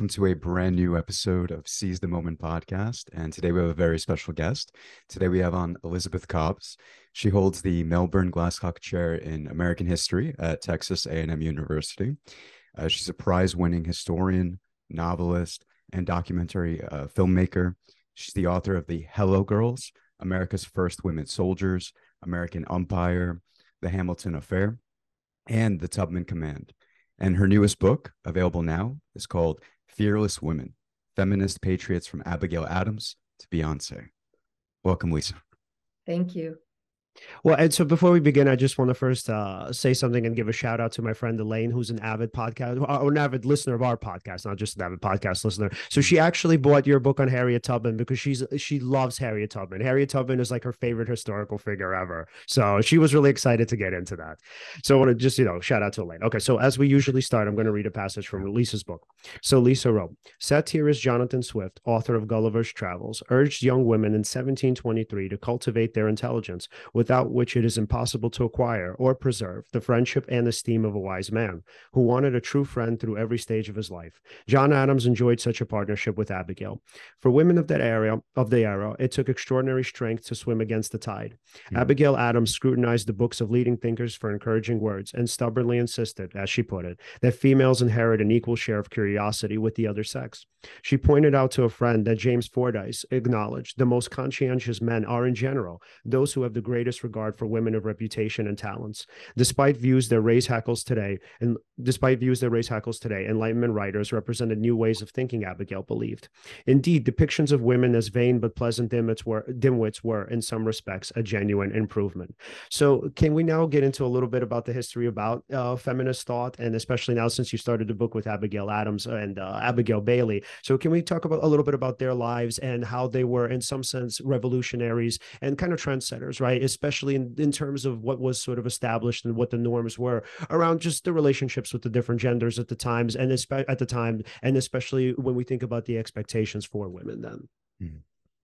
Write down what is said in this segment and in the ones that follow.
welcome to a brand new episode of Seize the Moment podcast. And today we have a very special guest. Today we have on Elizabeth Cobbs. She holds the Melbourne Glasscock Chair in American History at Texas A&M University. Uh, she's a prize-winning historian, novelist, and documentary uh, filmmaker. She's the author of the Hello Girls, America's First Women Soldiers, American Umpire, The Hamilton Affair, and The Tubman Command. And her newest book, available now, is called Fearless Women Feminist Patriots from Abigail Adams to Beyonce. Welcome, Lisa. Thank you. Well, and so before we begin, I just want to first uh, say something and give a shout out to my friend Elaine, who's an avid podcast or an avid listener of our podcast, not just an avid podcast listener. So she actually bought your book on Harriet Tubman because she's she loves Harriet Tubman. Harriet Tubman is like her favorite historical figure ever. So she was really excited to get into that. So I want to just you know shout out to Elaine. Okay, so as we usually start, I'm going to read a passage from Lisa's book. So Lisa wrote, satirist Jonathan Swift, author of Gulliver's Travels, urged young women in 1723 to cultivate their intelligence without which it is impossible to acquire or preserve the friendship and esteem of a wise man who wanted a true friend through every stage of his life. John Adams enjoyed such a partnership with Abigail. For women of that era of the era, it took extraordinary strength to swim against the tide. Mm-hmm. Abigail Adams scrutinized the books of leading thinkers for encouraging words and stubbornly insisted, as she put it, that females inherit an equal share of curiosity with the other sex. She pointed out to a friend that James Fordyce acknowledged the most conscientious men are in general those who have the greatest greatest regard for women of reputation and talents. Despite views that raise hackles today, and despite views that raise hackles today, Enlightenment writers represented new ways of thinking, Abigail believed. Indeed, depictions of women as vain but pleasant dimwits were, dimwits were, in some respects, a genuine improvement. So, can we now get into a little bit about the history about uh, feminist thought, and especially now since you started the book with Abigail Adams and uh, Abigail Bailey? So, can we talk about a little bit about their lives and how they were, in some sense, revolutionaries and kind of trendsetters, right? Especially in, in terms of what was sort of established and what the norms were around just the relationships with the different genders at the times and at the time, and especially when we think about the expectations for women then. Mm-hmm.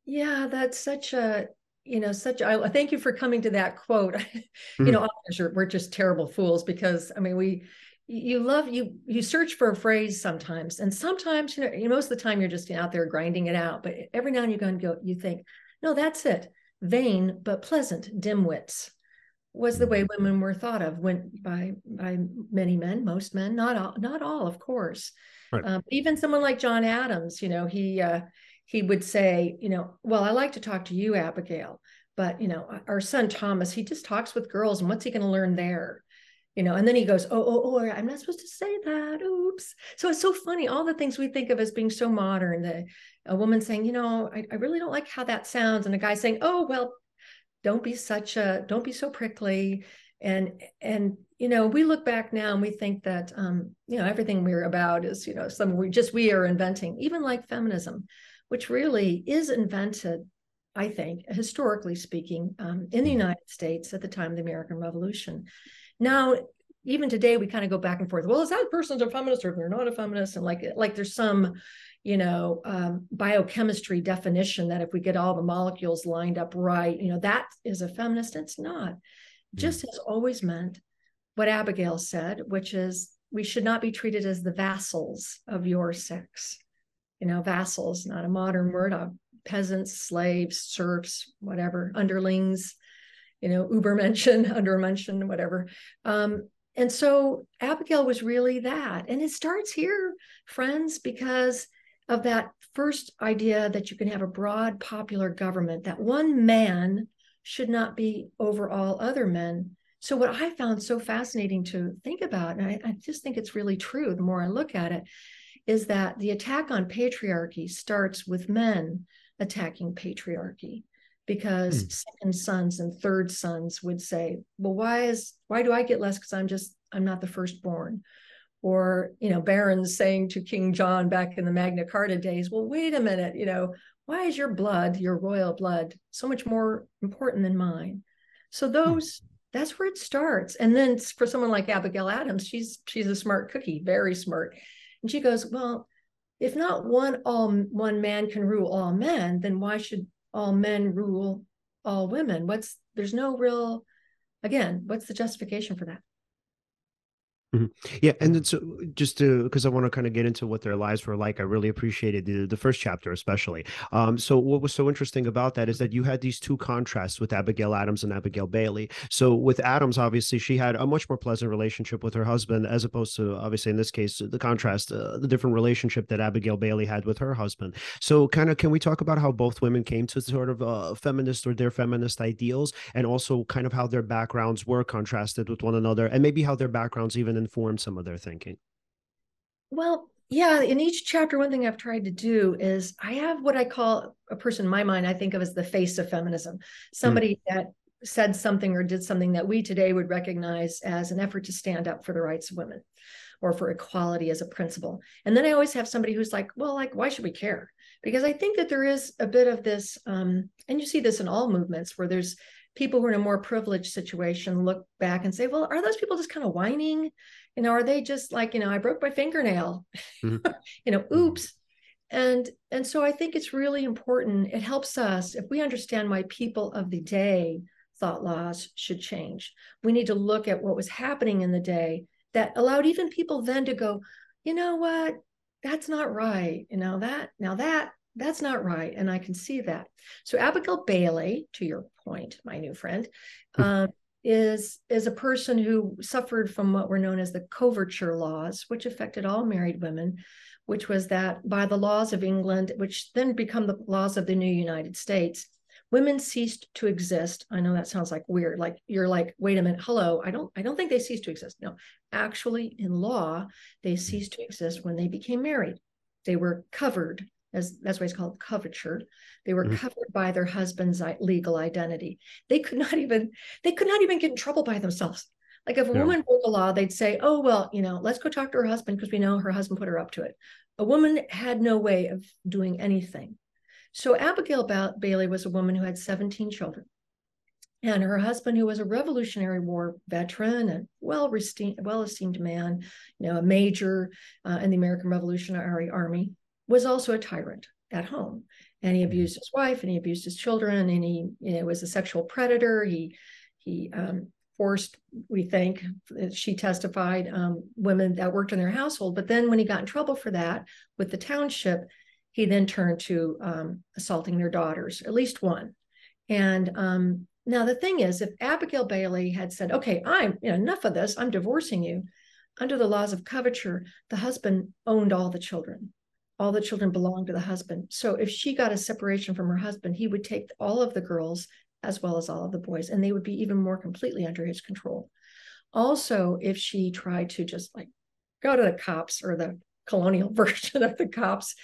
Yeah, that's such a you know such i thank you for coming to that quote mm-hmm. you know we're just terrible fools because i mean we you love you you search for a phrase sometimes and sometimes you know most of the time you're just out there grinding it out but every now and you go and go you think no that's it vain but pleasant dimwits was the way mm-hmm. women were thought of when by by many men most men not all not all of course right. um, even someone like john adams you know he uh, he would say you know well i like to talk to you abigail but you know our son thomas he just talks with girls and what's he going to learn there you know and then he goes oh oh oh i'm not supposed to say that oops so it's so funny all the things we think of as being so modern the a woman saying you know I, I really don't like how that sounds and a guy saying oh well don't be such a don't be so prickly and and you know we look back now and we think that um you know everything we're about is you know some we just we are inventing even like feminism which really is invented i think historically speaking um, in the mm-hmm. united states at the time of the american revolution now, even today, we kind of go back and forth. Well, is that person's a feminist or they're not a feminist? And like, like there's some, you know, um, biochemistry definition that if we get all the molecules lined up right, you know, that is a feminist. It's not. Mm-hmm. Just has always meant what Abigail said, which is we should not be treated as the vassals of your sex. You know, vassals, not a modern word, uh, peasants, slaves, serfs, whatever, underlings you know, Ubermenschen, Untermenschen, whatever. Um, and so Abigail was really that. And it starts here, friends, because of that first idea that you can have a broad popular government, that one man should not be over all other men. So, what I found so fascinating to think about, and I, I just think it's really true the more I look at it, is that the attack on patriarchy starts with men attacking patriarchy because hmm. second sons and third sons would say well why is why do i get less because i'm just i'm not the firstborn or you know barons saying to king john back in the magna carta days well wait a minute you know why is your blood your royal blood so much more important than mine? So hmm. those that's where it starts. And then for someone like abigail adams she's she's a smart cookie very smart. And she goes well if not one all one man can rule all men then why should all men rule all women? What's there's no real again what's the justification for that Mm-hmm. Yeah, and so just to because I want to kind of get into what their lives were like, I really appreciated the, the first chapter especially. Um, so what was so interesting about that is that you had these two contrasts with Abigail Adams and Abigail Bailey. So with Adams, obviously, she had a much more pleasant relationship with her husband, as opposed to obviously in this case the contrast, uh, the different relationship that Abigail Bailey had with her husband. So kind of can we talk about how both women came to sort of uh, feminist or their feminist ideals, and also kind of how their backgrounds were contrasted with one another, and maybe how their backgrounds even inform some of their thinking? Well, yeah, in each chapter, one thing I've tried to do is I have what I call a person in my mind, I think of as the face of feminism, somebody mm. that said something or did something that we today would recognize as an effort to stand up for the rights of women or for equality as a principle. And then I always have somebody who's like, well, like, why should we care? Because I think that there is a bit of this, um, and you see this in all movements where there's people who are in a more privileged situation look back and say, well, are those people just kind of whining? You know, are they just like, you know, I broke my fingernail, mm-hmm. you know, mm-hmm. oops. And and so I think it's really important. It helps us if we understand why people of the day thought laws should change. We need to look at what was happening in the day that allowed even people then to go, you know what, that's not right. You know, that now that that's not right. And I can see that. So Abigail Bailey, to your point, my new friend, hmm. um, is is a person who suffered from what were known as the coverture laws, which affected all married women, which was that by the laws of England, which then become the laws of the new United States, women ceased to exist. I know that sounds like weird. Like you're like, wait a minute, hello. I don't I don't think they ceased to exist. No, actually, in law, they hmm. ceased to exist when they became married. They were covered as that's why it's called coverture. They were mm-hmm. covered by their husband's legal identity. They could not even they could not even get in trouble by themselves. Like if a yeah. woman broke the law, they'd say, "Oh well, you know, let's go talk to her husband because we know her husband put her up to it." A woman had no way of doing anything. So Abigail ba- Bailey was a woman who had 17 children. And her husband, who was a Revolutionary War veteran and well well esteemed man, you know, a major uh, in the American Revolutionary Army, was also a tyrant at home. And he mm-hmm. abused his wife and he abused his children and he you know, was a sexual predator. He he um, forced, we think, she testified, um, women that worked in their household. But then when he got in trouble for that with the township, he then turned to um, assaulting their daughters, at least one. And um, now the thing is, if Abigail Bailey had said, "Okay, I'm you know, enough of this. I'm divorcing you," under the laws of coverture, the husband owned all the children all the children belonged to the husband. So if she got a separation from her husband, he would take all of the girls as well as all of the boys, and they would be even more completely under his control. Also, if she tried to just like go to the cops or the colonial version of the cops,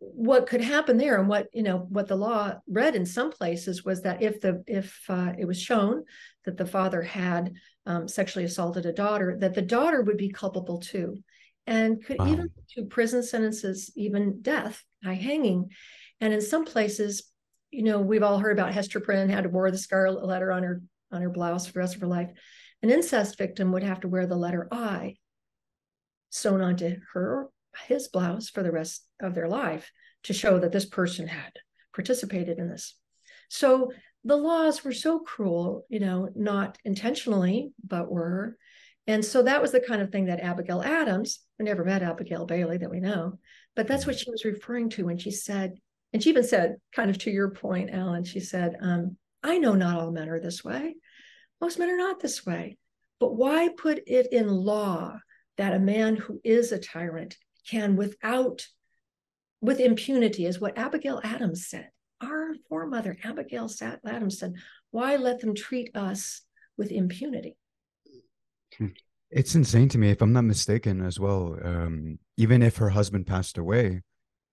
what could happen there and what you know what the law read in some places was that if the if uh, it was shown that the father had um, sexually assaulted a daughter that the daughter would be culpable too and could wow. even to prison sentences, even death by hanging. And in some places, you know, we've all heard about Hester Prynne had to wear the scarlet letter on her on her blouse for the rest of her life. An incest victim would have to wear the letter I sewn onto her his blouse for the rest of their life to show that this person had participated in this. So the laws were so cruel, you know, not intentionally, but were. And so that was the kind of thing that Abigail Adams, we never met Abigail Bailey that we know, but that's what she was referring to when she said, and she even said, kind of to your point, Alan, she said, um, I know not all men are this way. Most men are not this way. But why put it in law that a man who is a tyrant can, without, with impunity, is what Abigail Adams said. Our foremother, Abigail Adams said, why let them treat us with impunity? It's insane to me, if I'm not mistaken, as well. Um, even if her husband passed away,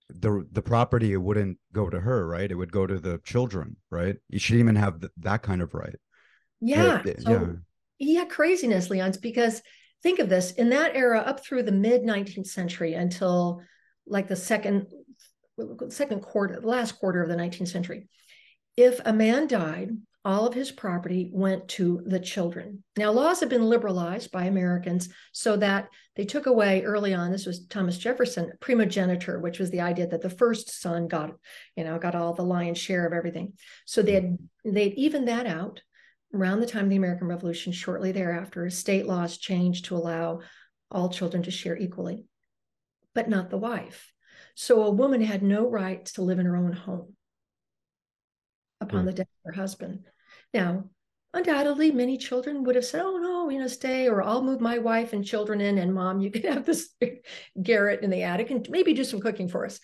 the the property it wouldn't go to her, right? It would go to the children, right? She didn't even have th- that kind of right. Yeah. so, yeah. Yeah, craziness, Leon's because think of this in that era up through the mid 19th century until like the second second quarter, last quarter of the 19th century. If a man died all of his property went to the children. Now, laws have been liberalized by Americans so that they took away early on, this was Thomas Jefferson, primogeniture, which was the idea that the first son got, you know, got all the lion's share of everything. So they had they'd even that out. around the time of the American Revolution, shortly thereafter, state laws changed to allow all children to share equally, but not the wife. So a woman had no right to live in her own home upon hmm. the death of her husband. Now, undoubtedly, many children would have said, Oh, no, you know, stay, or I'll move my wife and children in, and mom, you can have this garret in the attic and maybe do some cooking for us.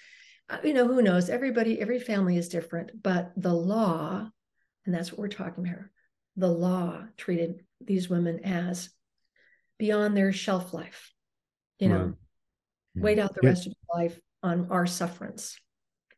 Uh, you know, who knows? Everybody, every family is different, but the law, and that's what we're talking about, the law treated these women as beyond their shelf life, you know, wait out the yeah. rest of your life on our sufferance.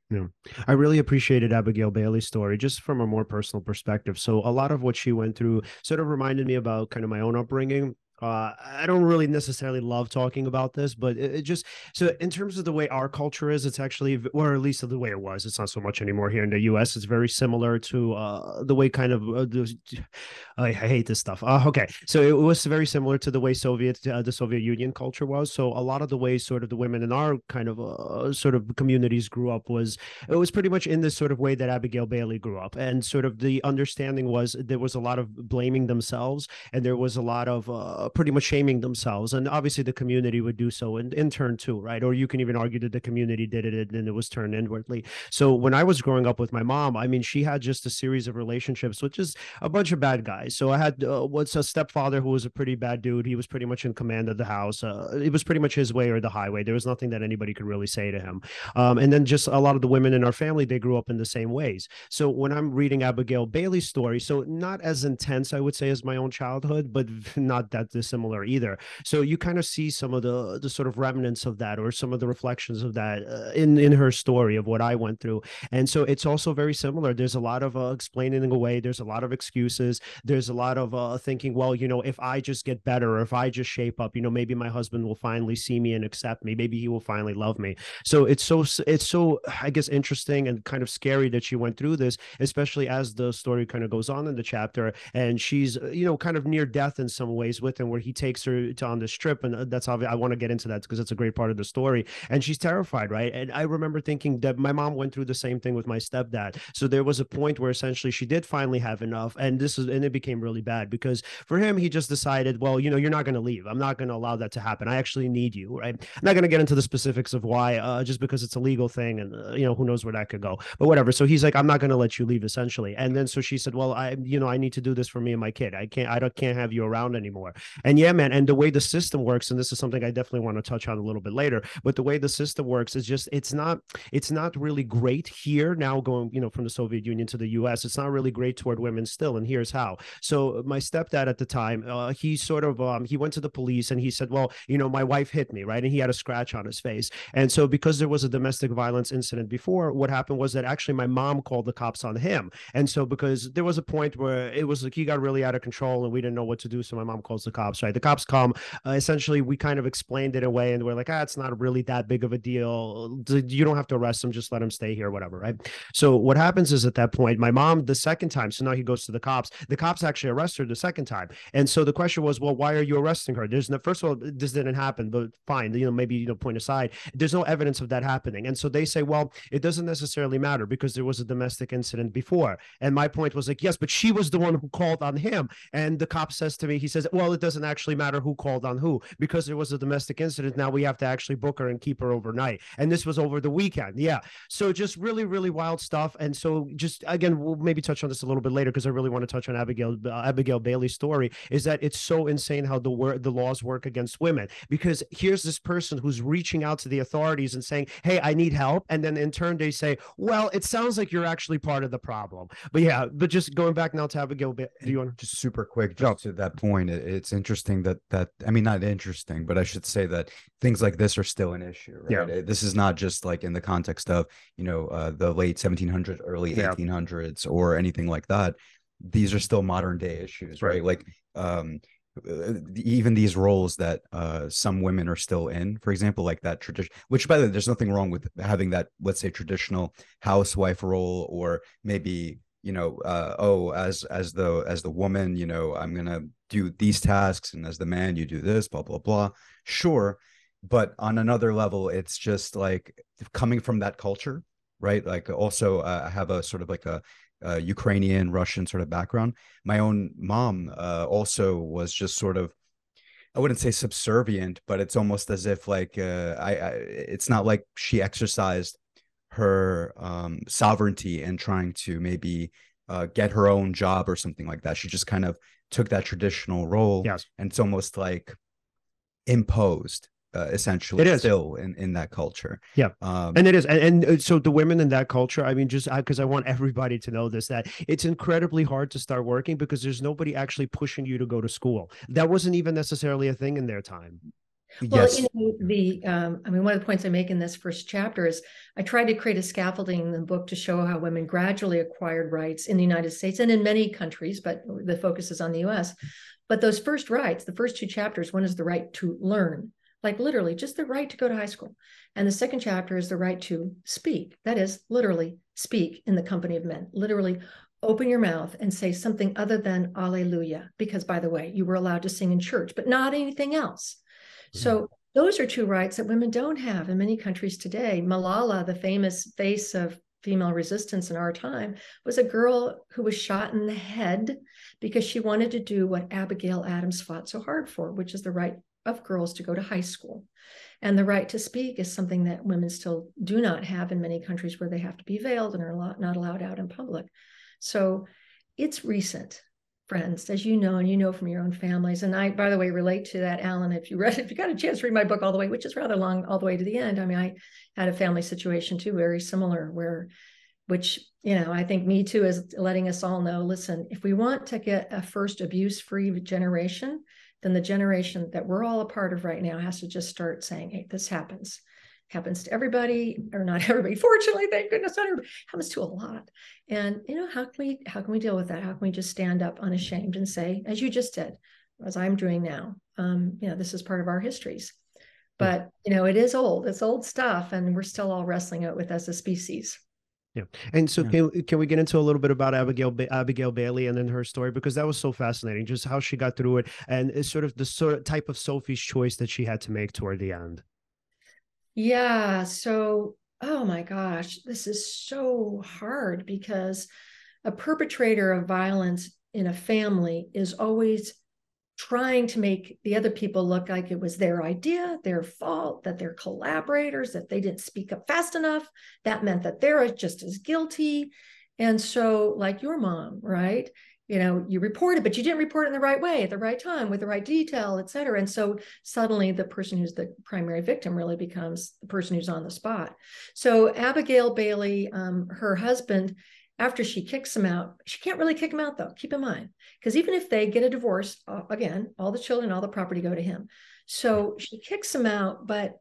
Yeah. I really appreciated Abigail Bailey's story just from a more personal perspective. So a lot of what she went through sort of reminded me about kind of my own upbringing uh, I don't really necessarily love talking about this, but it, it, just so in terms of the way our culture is, it's actually, or at least the way it was, it's not so much anymore here in the U.S. It's very similar to uh, the way kind of uh, I, I, hate this stuff. Uh, okay, so it was very similar to the way Soviet uh, the Soviet Union culture was. So a lot of the ways sort of the women in our kind of uh, sort of communities grew up was it was pretty much in this sort of way that Abigail Bailey grew up, and sort of the understanding was there was a lot of blaming themselves, and there was a lot of pretty much shaming themselves. And obviously, the community would do so in, in turn too, right? Or you can even argue that the community did it and then it was turned inwardly. So when I was growing up with my mom, I mean, she had just a series of relationships, which is a bunch of bad guys. So I had uh, what's a stepfather who was a pretty bad dude. He was pretty much in command of the house. Uh, it was pretty much his way or the highway. There was nothing that anybody could really say to him. Um, and then just a lot of the women in our family, they grew up in the same ways. So when I'm reading Abigail Bailey's story, so not as intense, I would say, as my own childhood, but not that dissimilar either. So you kind of see some of the the sort of remnants of that, or some of the reflections of that uh, in in her story of what I went through. And so it's also very similar. There's a lot of uh, explaining away. There's a lot of excuses. There's a lot of uh, thinking, well, you know, if I just get better, or if I just shape up, you know, maybe my husband will finally see me and accept me. Maybe he will finally love me. So it's so it's so I guess interesting and kind of scary that she went through this, especially as the story kind of goes on in the chapter, and she's uh, you know kind of near death in some ways with him, where he takes her to on this trip, and uh, that's obvious. I want to get into that because it's a great part of the story. And she's terrified, right? And I remember thinking that my mom went through the same thing with my stepdad. So there was a point where essentially she did finally have enough, and this is and it became really bad because for him he just decided, well, you know, you're not going to leave. I'm not going to allow that to happen. I actually need you, right? I'm not going to get into the specifics of why, uh, just because it's a legal thing, and uh, you know who knows where that could go. But whatever. So he's like, I'm not going to let you leave, essentially. And then so she said, well, I, you know, I need to do this for me and my kid. I can't, I don't, can't have you around anymore. And yeah, man. And the way the system works, and this is something I definitely want to touch on a little bit later, but the way the system works is just it's not it's not really great here now going, you know, from the Soviet Union to the US. It's not really great toward women still. And here's how. So my stepdad at the time, uh, he sort of um, he went to the police and he said, Well, you know, my wife hit me, right? And he had a scratch on his face. And so because there was a domestic violence incident before, what happened was that actually my mom called the cops on him. And so because there was a point where it was like he got really out of control and we didn't know what to do. So my mom calls the cops, right? The cops come, uh, essentially we kind of explained it away and we're like, ah, it's not really that big of a deal. You don't have to arrest him, just let him stay here, whatever, right? So what happens is at that point, my mom, the second time, so now he goes to the cops. The cops actually arrest her the second time. And so the question was, well, why are you arresting her? There's no first of all, this didn't happen, but fine, you know, maybe you know, point aside. There's no evidence of that happening. And so they say, well, it doesn't necessarily matter because there was a domestic incident before. And my point was like, yes, but she was the one who called on him. And the cop says to me, he says, well, it doesn't actually matter who called on who because there was a domestic incident. Now we have to actually book her and keep her overnight. And this was over the weekend. Yeah. So just really, really wild stuff. And so just again, we'll maybe touch on this a little bit later because I really want to touch on Abigail uh, Abigail Bailey's story. Is that it's so insane how the wor- the laws work against women because here's this person who's reaching out to the authorities and saying, "Hey, I need help," and then in turn they say, "Well, it sounds like you're actually part of the problem." But yeah, but just going back now to Abigail, do you want to just super quick just to that point? It's interesting that that I mean not interesting, but I should say that things like this are still an issue. Right? Yeah. This is not just like in the context of you know uh, the late 1700s, early yeah. 1800s, or anything like that. These are still modern day issues, right? right? Like um, uh, even these roles that uh, some women are still in, for example, like that tradition. Which, by the way, there's nothing wrong with having that, let's say, traditional housewife role, or maybe you know, uh, oh, as as the as the woman, you know, I'm gonna do these tasks, and as the man, you do this, blah blah blah. Sure, but on another level it's just like coming from that culture right like also uh, i have a sort of like a uh, Ukrainian, Russian sort of background. My own mom uh, also was just sort of, I wouldn't say subservient, but it's almost as if like uh, I, I, it's not like she exercised her um, sovereignty and trying to maybe uh, get her own job or something like that. She just kind of took that traditional role, yes, and it's almost like imposed uh, essentially it is. still in, in that culture. Yeah. Um, and it is. And, and uh, so the women in that culture, I mean, just because I, I, want everybody to know this, that it's incredibly hard to start working because there's nobody actually pushing you to go to school. That wasn't even necessarily a thing in their time. Well, yes. you know, the um, I mean, one of the points I make in this first chapter is I tried to create a scaffolding in the book to show how women gradually acquired rights in the United States and in many countries, but the focus is on the U.S. But those first rights, the first two chapters, one is the right to learn, like literally just the right to go to high school. And the second chapter is the right to speak. That is literally speak in the company of men, literally open your mouth and say something other than Alleluia. Because by the way, you were allowed to sing in church, but not anything else. Mm-hmm. So those are two rights that women don't have in many countries today. Malala, the famous face of female resistance in our time, was a girl who was shot in the head because she wanted to do what Abigail Adams fought so hard for, which is the right of girls to go to high school. And the right to speak is something that women still do not have in many countries where they have to be veiled and are not allowed out in public. So it's recent, friends, as you know, and you know from your own families. And I, by the way, relate to that, Alan. If you read, if you got a chance to read my book all the way, which is rather long, all the way to the end. I mean, I had a family situation too, very similar, where, which you know, I think Me Too is letting us all know. Listen, if we want to get a first abuse-free generation, then the generation that we're all a part of right now has to just start saying, hey, this happens. Happens to everybody, or not everybody. Fortunately, thank goodness, not everybody. Happens to a lot. And you know, how can we how can we deal with that? How can we just stand up unashamed and say, as you just did, as I'm doing now, um, you know, this is part of our histories. But you know, it is old. It's old stuff, and we're still all wrestling it with as a species. Yeah. And so yeah. can can we get into a little bit about Abigail Abigail Bailey and then her story because that was so fascinating just how she got through it and it's sort of the sort of type of Sophie's choice that she had to make toward the end. Yeah, so oh my gosh, this is so hard because a perpetrator of violence in a family is always trying to make the other people look like it was their idea, their fault, that they're collaborators, that they didn't speak up fast enough. That meant that they're just as guilty. And so, like your mom, right? You know, you reported, but you didn't report it in the right way at the right time with the right detail, et cetera. And so suddenly the person who's the primary victim really becomes the person who's on the spot. So Abigail Bailey, um, her husband, after she kicks him out, she can't really kick him out though. Keep in mind, because even if they get a divorce, again, all the children, all the property go to him. So she kicks him out, but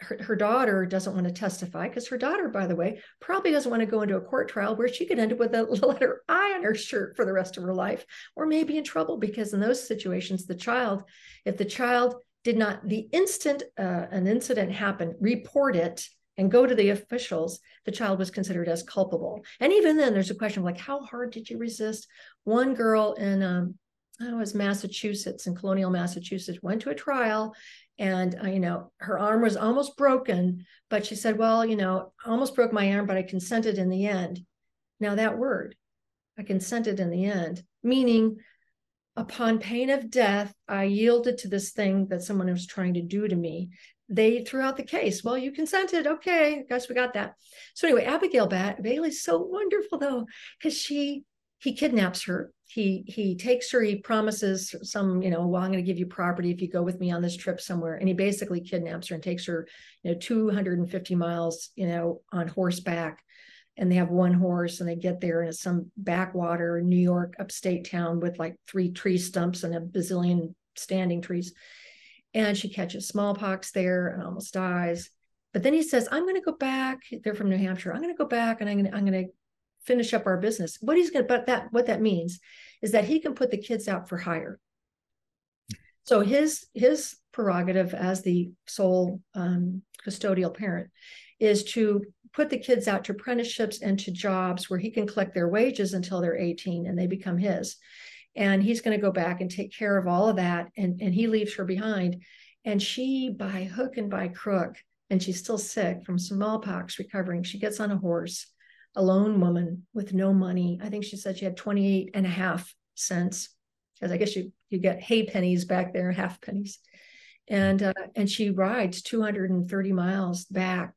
her, her daughter doesn't want to testify because her daughter, by the way, probably doesn't want to go into a court trial where she could end up with a letter I on her shirt for the rest of her life, or maybe in trouble because in those situations, the child, if the child did not, the instant uh, an incident happened, report it and go to the officials, the child was considered as culpable. And even then, there's a question of like, how hard did you resist? One girl in, um, it was Massachusetts, in colonial Massachusetts, went to a trial and uh, you know her arm was almost broken but she said well you know almost broke my arm but i consented in the end now that word i consented in the end meaning upon pain of death i yielded to this thing that someone was trying to do to me they threw out the case. Well, you consented. Okay, I guess we got that. So anyway, Abigail Bat- Bailey's so wonderful though, because she he kidnaps her. He he takes her. He promises some, you know, well, I'm going to give you property if you go with me on this trip somewhere. And he basically kidnaps her and takes her, you know, 250 miles, you know, on horseback. And they have one horse, and they get there, and it's some backwater New York upstate town with like three tree stumps and a bazillion standing trees and she catches smallpox there and almost dies. But then he says, I'm going to go back. They're from New Hampshire. I'm going to go back and I'm going to, I'm going to finish up our business. What he's going to, but that, what that means is that he can put the kids out for hire. So his, his prerogative as the sole um, custodial parent is to put the kids out to apprenticeships and to jobs where he can collect their wages until they're 18 and they become his and he's going to go back and take care of all of that and, and he leaves her behind and she by hook and by crook and she's still sick from smallpox recovering she gets on a horse a lone woman with no money. I think she said she had 28 and a half cents, because I guess you, you get hay pennies back there, half pennies. And, uh, and she rides 230 miles back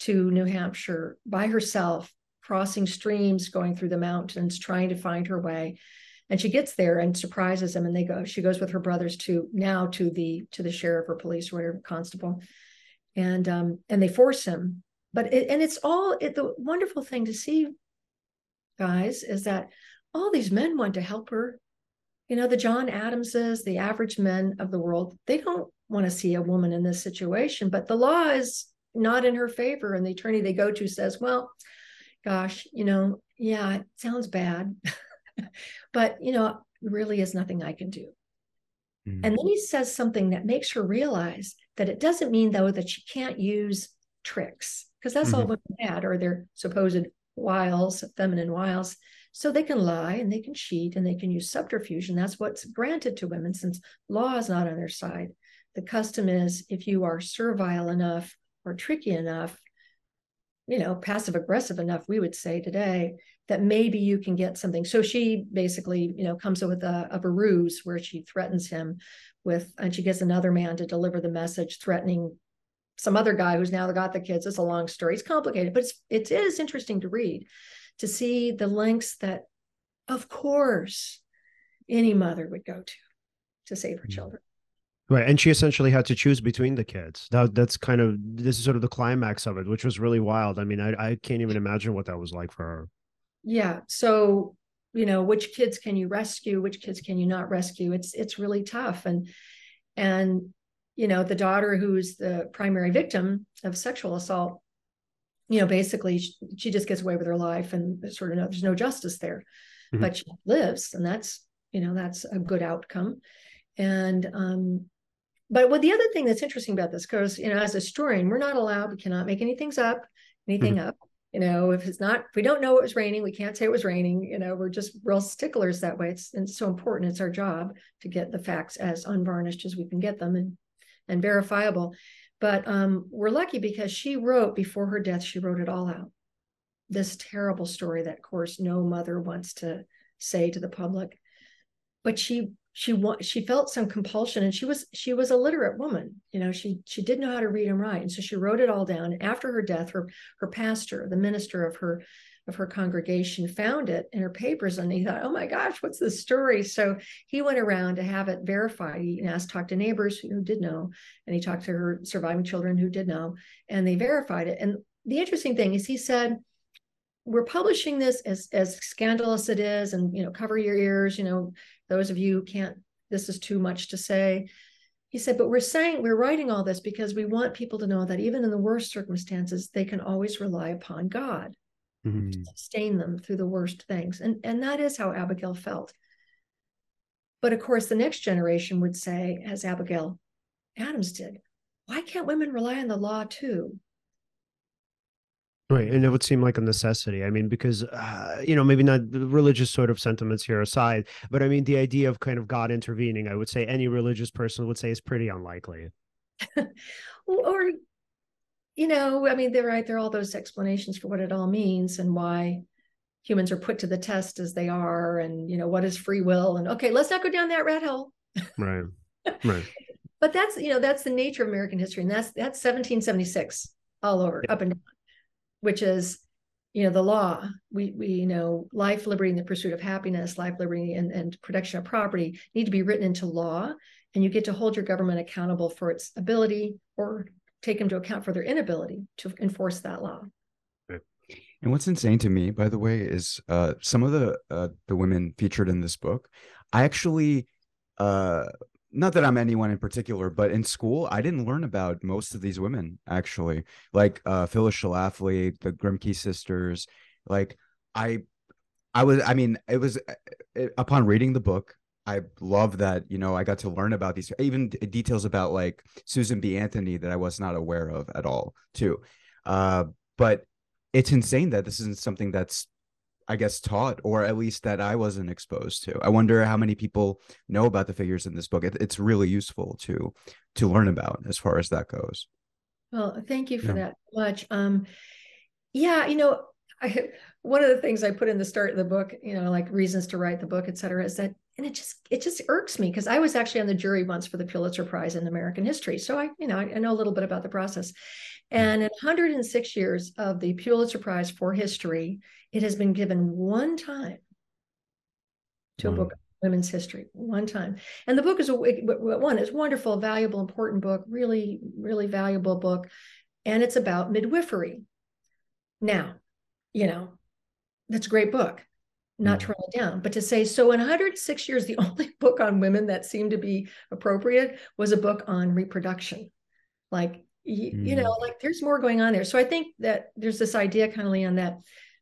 to New Hampshire by herself, crossing streams, going through the mountains, trying to find her way. And she gets there and surprises them. And they go, she goes with her brothers to now to the to the sheriff or police or whatever constable. And um, and they force him but it, and it's all it, the wonderful thing to see guys is that all these men want to help her. You know the john adamses the average men of the world they don't want to see a woman in this situation but the law is not in her favor and the attorney they go to says well gosh you know yeah it sounds bad but you know really is nothing i can do. Mm-hmm. and then he says something that makes her realize that it doesn't mean though that she can't use tricks because that's mm-hmm. all women had or their supposed wiles, feminine wiles. So they can lie and they can cheat and they can use subterfuge. And that's what's granted to women since law is not on their side. The custom is if you are servile enough or tricky enough, you know, passive aggressive enough, we would say today, that maybe you can get something. So she basically, you know, comes up with a, a ruse where she threatens him with, and she gets another man to deliver the message threatening some other guy who's now got the kids. It's a long story. It's complicated, but it's it is interesting to read, to see the lengths that, of course, any mother would go to to save her children. Right, and she essentially had to choose between the kids. That that's kind of this is sort of the climax of it, which was really wild. I mean, I I can't even imagine what that was like for her. Yeah. So you know, which kids can you rescue? Which kids can you not rescue? It's it's really tough, and and you know the daughter who's the primary victim of sexual assault you know basically she, she just gets away with her life and sort of no, there's no justice there. Mm-hmm. but she lives and that's you know that's a good outcome. And um but what the other thing that's interesting about this because you know as a historian we're not allowed we cannot make anything up anything mm-hmm. up. You know if it's not if we don't know it was raining we can't say it was raining. You know we're just real sticklers that way. It's, it's so important. It's our job to get the facts as unvarnished as we can get them and and verifiable. But um, we're lucky because she wrote before her death, she wrote it all out. This terrible story that, of course, no mother wants to say to the public. But she she she felt some compulsion, and she was she was a literate woman. You know, she she did know how to read and write, and so she wrote it all down. And after her death, her her pastor, the minister of her of her congregation found it in her papers and he thought, oh my gosh, what's this story? So he went around to have it verified. He asked, talked to neighbors who did know, and he talked to her surviving children who did know, and they verified it. And the interesting thing is he said, we're publishing this as as scandalous it is, and you know, cover your ears, you know, those of you who can't, this is too much to say. He said, but we're saying we're writing all this because we want people to know that even in the worst circumstances, they can always rely upon God mm-hmm. to sustain them through the worst things. And, and that is how Abigail felt. But of course, the next generation would say, as Abigail Adams did, why can't women rely on the law too? Right. And it would seem like a necessity. I mean, because, uh, you know, maybe not the religious sort of sentiments here aside, but I mean, the idea of kind of God intervening, I would say any religious person would say is pretty unlikely. or you know, I mean, there right there are all those explanations for what it all means and why humans are put to the test as they are, and you know, what is free will, and okay, let's not go down that rat hole. Right. Right. but that's you know that's the nature of American history, and that's that's 1776 all over, up and down, which is you know the law we we you know life liberty and the pursuit of happiness life liberty and, and protection of property need to be written into law and you get to hold your government accountable for its ability or take into account for their inability to enforce that law. And what's insane to me, by the way, is uh, some of the uh, the women featured in this book. I actually, uh, not that I'm anyone in particular, but in school I didn't learn about most of these women. Actually, like uh, Phyllis Schlafly, the Grimke sisters. Like I, I was. I mean, it was it, uh, upon reading the book, I love that, you know, I got to learn about these even details about like Susan B. Anthony that I was not aware of at all, too. Uh, but it's insane that this isn't something that's, I guess, taught or at least that I wasn't exposed to. I wonder how many people know about the figures in this book. It, it's really useful to to learn about as far as that goes. Well, thank you for yeah. that much. Um, yeah, you know, I, one of the things I put in the start of the book, you know, like reasons to write the book, et cetera, is that, and it just, it just irks me because I was actually on the jury once for the Pulitzer Prize in American history. So I, you know, I, I know a little bit about the process. Hmm. And in 106 years of the Pulitzer Prize for history, it has been given one time to a book on women's history one time and the book is a one it's wonderful valuable important book really really valuable book and it's about midwifery now you know that's a great book not mm. to run it down but to say so in 106 years the only book on women that seemed to be appropriate was a book on reproduction like mm. you know mm. like there's more going on there so i think that there's this idea kind of leon that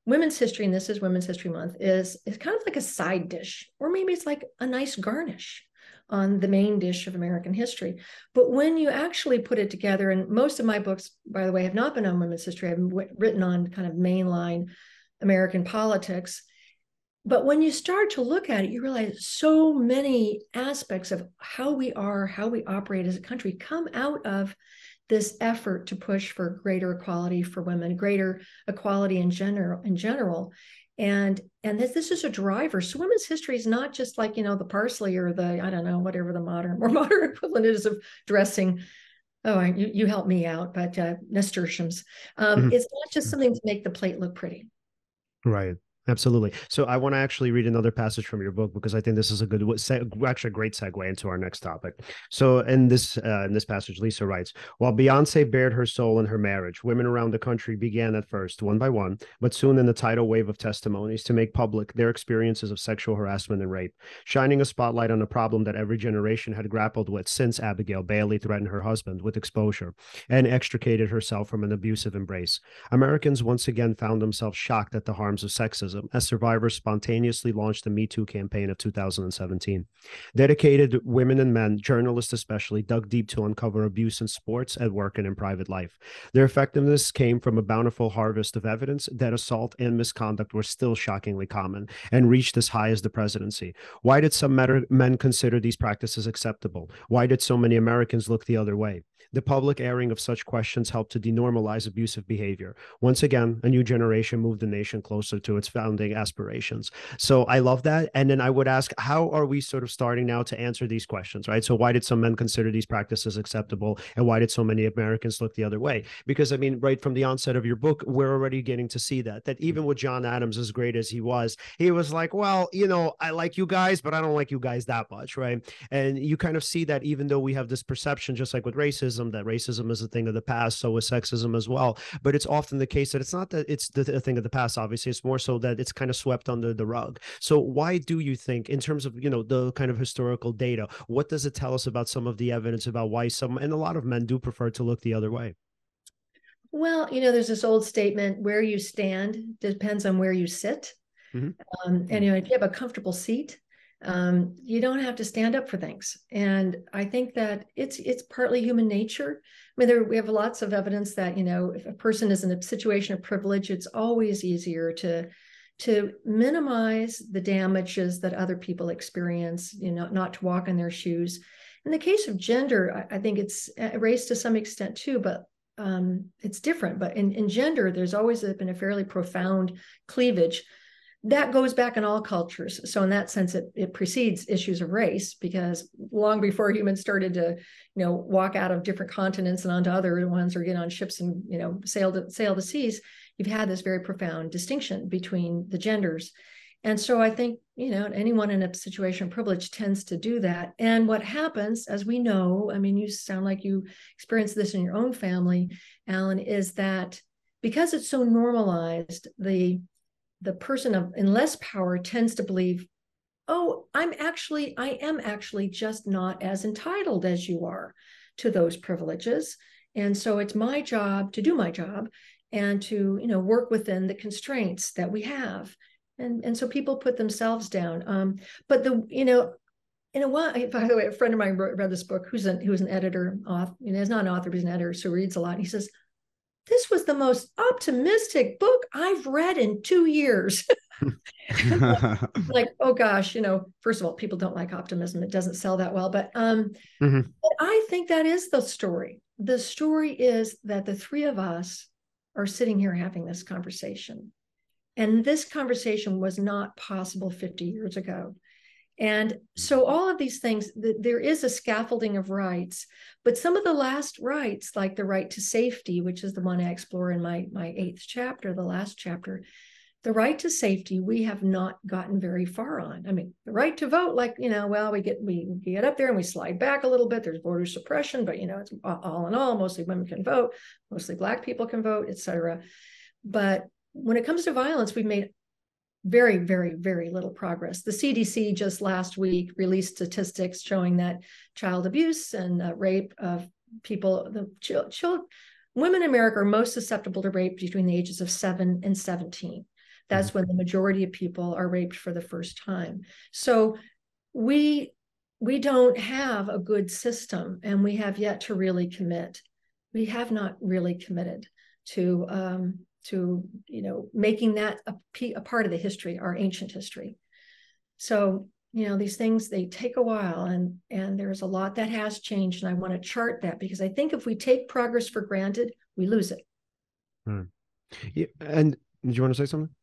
women's history, and this is Women's History Month, is is kind of like a side dish, or maybe it's like a nice garnish on the main dish of American history. But when you actually put it together, and most of my books, by the way, have not been on women's history, I've written on kind of mainline American politics. But when you start to look at it, you realize so many aspects of how we are, how we operate as a country come out of this effort to push for greater equality for women, greater equality in general in general. And and this, this is a driver. So women's history is not just like, you know, the parsley or the, I don't know, whatever the modern more modern equivalent is of dressing. Oh, you, you help me out, but uh, nasturtiums. Um, mm-hmm. It's not just something to make the plate look pretty. Right. Absolutely. So I want to actually read another passage from your book because I think this is a good, actually a great segue into our next topic. So in this uh, in this passage, Lisa writes, while Beyonce bared her soul in her marriage, women around the country began at first one by one, but soon in the tidal wave of testimonies to make public their experiences of sexual harassment and rape, shining a spotlight on a problem that every generation had grappled with since Abigail Bailey threatened her husband with exposure and extricated herself from an abusive embrace. Americans once again found themselves shocked at the harms of sexism as survivors spontaneously launched the Me Too campaign of 2017. Dedicated women and men, journalists especially, dug deep to uncover abuse in sports, at work, and in private life. Their effectiveness came from a bountiful harvest of evidence that assault and misconduct were still shockingly common and reached as high as the presidency. Why did some men consider these practices acceptable? Why did so many Americans look the other way? The public airing of such questions helped to denormalize abusive behavior. Once again, a new generation moved the nation closer to its founding aspirations. So I love that. And then I would ask, how are we sort of starting now to answer these questions, right? So why did some men consider these practices acceptable? And why did so many Americans look the other way? Because I mean, right from the onset of your book, we're already getting to see that, that even with John Adams, as great as he was, he was like, well, you know, I like you guys, but I don't like you guys that much, right? And you kind of see that even though we have this perception, just like with racism, that racism is a thing of the past, so is sexism as well. But it's often the case that it's not that it's the, the thing of the past, obviously, it's more so that it's kind of swept under the rug. So why do you think, in terms of you know the kind of historical data, what does it tell us about some of the evidence about why some and a lot of men do prefer to look the other way? Well, you know, there's this old statement: where you stand depends on where you sit. Mm-hmm. Um, and you know, if you have a comfortable seat, um, you don't have to stand up for things. And i think that it's it's partly human nature. I mean there we have lots of evidence that you know if a person is in a situation of privilege it's always easier to to minimize the damages that other people experience you know not to walk in their shoes. In the case of gender i, I think it's uh, race to some extent too but um, it's different. But in, in gender there's always been a fairly profound cleavage that goes back in all cultures. So in that sense, it, it precedes issues of race because long before humans started to, you know, walk out of different continents and onto other ones or get on ships and, you know, sail to sail the seas, you've had this very profound distinction between the genders. And so I think, you know, anyone in a situation of privilege tends to do that. And what happens, as we know, I mean, you sound like you experienced this in your own family, Alan, is that because it's so normalized, the the person of in less power tends to believe oh i'm actually i am actually just not as entitled as you are to those privileges. And so it's my job to do my job and to you know work within the constraints that we have. And and so people put themselves down. Um but the you know in a while by the way a friend of mine wrote, read this book who's an who's an editor author you know he's not an author but he's an editor so reads a lot. He says this was the most optimistic book I've read in two years. like, oh gosh, you know, first of all, people don't like optimism. It doesn't sell that well. But um, mm-hmm. but I think that is the story. The story is that the three of us are sitting here having this conversation. And this conversation was not possible 50 years ago. And hmm. so, all of these things, there is a scaffolding of rights, but some of the last rights, like the right to safety, which is the one I explore in my, my eighth chapter, the last chapter, the right to safety, we have not gotten very far on. I mean, the right to vote, like, you know, well, we get we get up there and we slide back a little bit. There's voter suppression, but you know, it's all in all, mostly women can vote, mostly black people can vote, et cetera. But when it comes to violence, we've made very, very, very little progress. The CDC just last week released statistics showing that child abuse and uh, rape of people, the children, women in America are most susceptible to rape between the ages of seven and 17. That's mm-hmm. when the majority of people are raped for the first time. So we we don't have a good system and we have yet to really commit. We have not really committed to um, to you know making that a, a part of the history our ancient history. So you know these things they take a while and and there's a lot that has changed and i want to chart that because i think if we take progress for granted we lose it. Hmm. yeah, and did you want to say something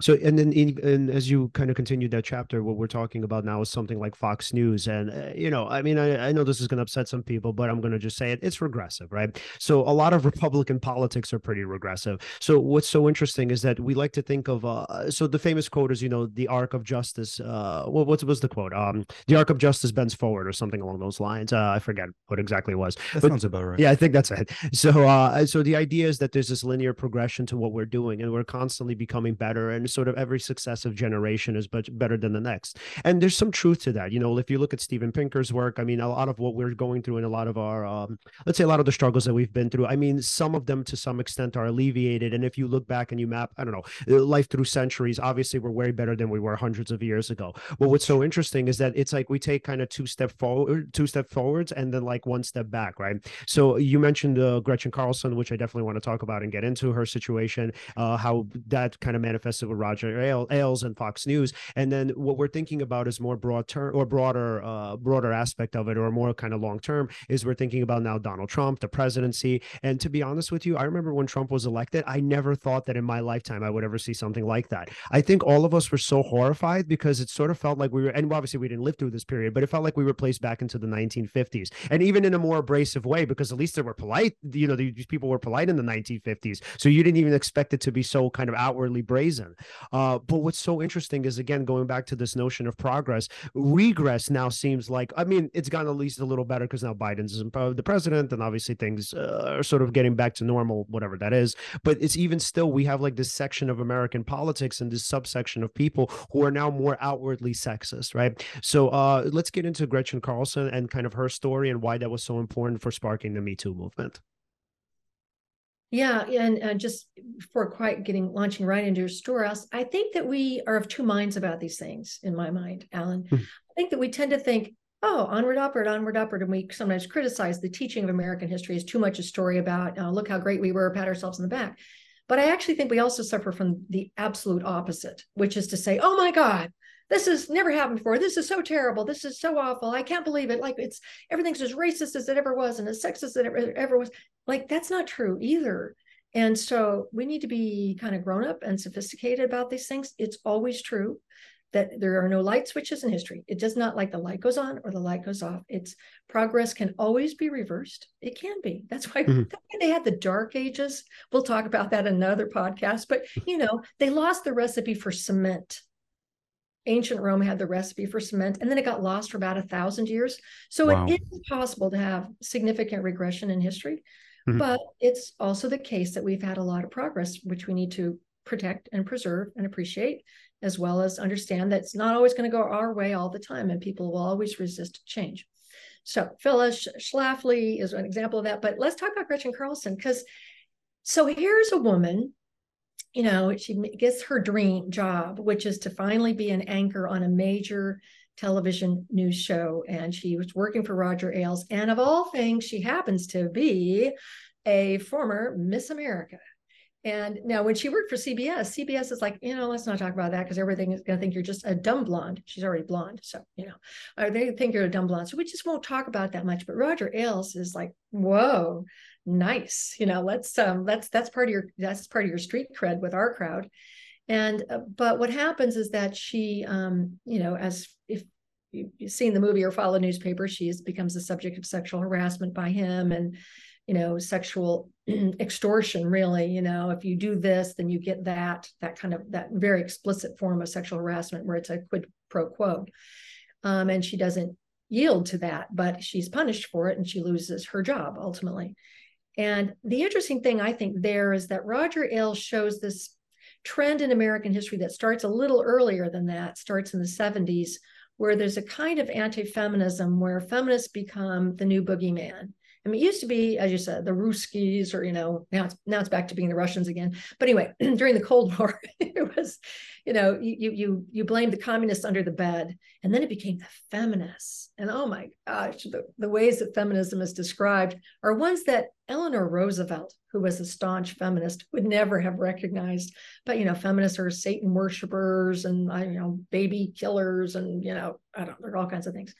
so, and then, in, and as you kind of continue that chapter, what we're talking about now is something like Fox News, and uh, you know, I mean, I, I know this is going to upset some people, but I'm going to just say it: it's regressive, right? So, a lot of Republican politics are pretty regressive. So, what's so interesting is that we like to think of, uh, so the famous quote is, you know, the arc of justice. Uh, what what was the quote? Um, the arc of justice bends forward, or something along those lines. Uh, I forget what exactly it was. That but, sounds about right. Yeah, I think that's it. So, uh, so the idea is that there's this linear progression to what we're doing, and we're constantly becoming better, and sort of every successive generation is much better than the next. And there's some truth to that. You know, if you look at Steven Pinker's work, I mean, a lot of what we're going through and a lot of our, um, let's say, a lot of the struggles that we've been through, I mean, some of them to some extent are alleviated. And if you look back and you map, I don't know, uh, life through centuries, obviously we're way better than we were hundreds of years ago. But what's so interesting is that it's like we take kind of two step forward, two step forwards, and then like one step back, right? So you mentioned uh, Gretchen Carlson, which I definitely want to talk about and get into her situation, uh, how that kind of with Roger Ailes and Fox News. And then what we're thinking about is more broad term or broader, uh, broader aspect of it, or more kind of long term. Is we're thinking about now Donald Trump, the presidency. And to be honest with you, I remember when Trump was elected, I never thought that in my lifetime I would ever see something like that. I think all of us were so horrified because it sort of felt like we were, and obviously we didn't live through this period, but it felt like we were placed back into the 1950s, and even in a more abrasive way because at least they were polite. You know, these people were polite in the 1950s, so you didn't even expect it to be so kind of outwardly brazen. Uh, but what's so interesting is again going back to this notion of progress. Regress now seems like I mean it's gotten at least a little better because now Biden's the president, and obviously things uh, are sort of getting back to normal, whatever that is. But it's even still we have like this section of American politics and this subsection of people who are now more outwardly sexist, right? So uh, let's get into Gretchen Carlson and kind of her story and why that was so important for sparking the Me Too movement. Yeah, and uh, just before quite getting launching right into your storehouse, I think that we are of two minds about these things. In my mind, Alan, mm-hmm. I think that we tend to think, "Oh, onward, upward, onward, upward," and we sometimes criticize the teaching of American history as too much a story about uh, "Look how great we were," pat ourselves in the back. But I actually think we also suffer from the absolute opposite, which is to say, "Oh my God, this has never happened before. This is so terrible. This is so awful. I can't believe it. Like it's everything's as racist as it ever was and as sexist as it ever, ever was. Like that's not true either. And so we need to be kind of grown up and sophisticated about these things. It's always true that there are no light switches in history. It does not like the light goes on or the light goes off. It's progress can always be reversed. It can be. That's why, mm-hmm. that's why they had the dark ages. We'll talk about that in another podcast. But you know, they lost the recipe for cement ancient Rome had the recipe for cement, and then it got lost for about a thousand years. So wow. it is possible to have significant regression in history, mm-hmm. but it's also the case that we've had a lot of progress, which we need to protect and preserve and appreciate, as well as understand that it's not always going to go our way all the time, and people will always resist change. So Phyllis Schlafly is an example of that. But let's talk about Gretchen Carlson because so here's a woman you know, she gets her dream job, which is to finally be an anchor on a major television news show. And she was working for Roger Ailes. And of all things, she happens to be a former Miss America. And now, when she worked for CBS, CBS is like, you know, let's not talk about that because everything is going to think you're just a dumb blonde. She's already blonde. So, you know, or they think you're a dumb blonde. So, we just won't talk about that much. But Roger Ailes is like, whoa, nice you know let's um let's that's part of your that's part of your street cred with our crowd. And uh, but what happens is that she, um, you know, as if you've seen the movie or follow newspaper, she becomes the subject of sexual harassment by him and you know sexual extortion really you know if you do this then you get that that kind of that very explicit form of sexual harassment where it's a quid pro quo. Um, and she doesn't yield to that but she's punished for it and she loses her job ultimately and the interesting thing i think there is that roger ailes shows this trend in american history that starts a little earlier than that starts in the 70s where there's a kind of anti-feminism where feminists become the new boogeyman I mean, it used to be, as you said, the Ruskies, or you know, now it's now it's back to being the Russians again. But anyway, during the Cold War, it was, you know, you you you blamed the communists under the bed, and then it became the feminists. And oh my gosh, the, the ways that feminism is described are ones that Eleanor Roosevelt, who was a staunch feminist, would never have recognized. But you know, feminists are Satan worshippers and I you know baby killers, and you know, I don't there are all kinds of things.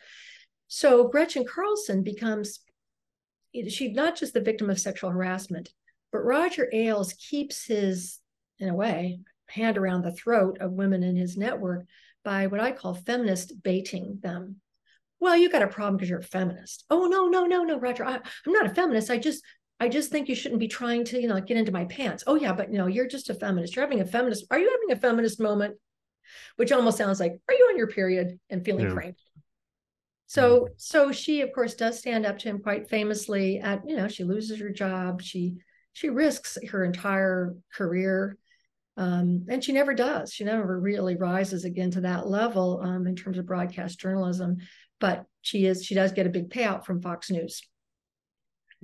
So Gretchen Carlson becomes she's not just the victim of sexual harassment, but Roger Ailes keeps his, in a way, hand around the throat of women in his network by what I call feminist baiting them. Well, you got a problem because you're a feminist. Oh no, no, no, no, Roger. I, I'm not a feminist. I just I just think you shouldn't be trying to, you know, get into my pants. Oh yeah, but you know, you're just a feminist. You're having a feminist. Are you having a feminist moment? Which almost sounds like, are you on your period and feeling yeah. framed? So, mm-hmm. so she, of course, does stand up to him quite famously. At you know, she loses her job. She she risks her entire career, um, and she never does. She never really rises again to that level um, in terms of broadcast journalism. But she is she does get a big payout from Fox News.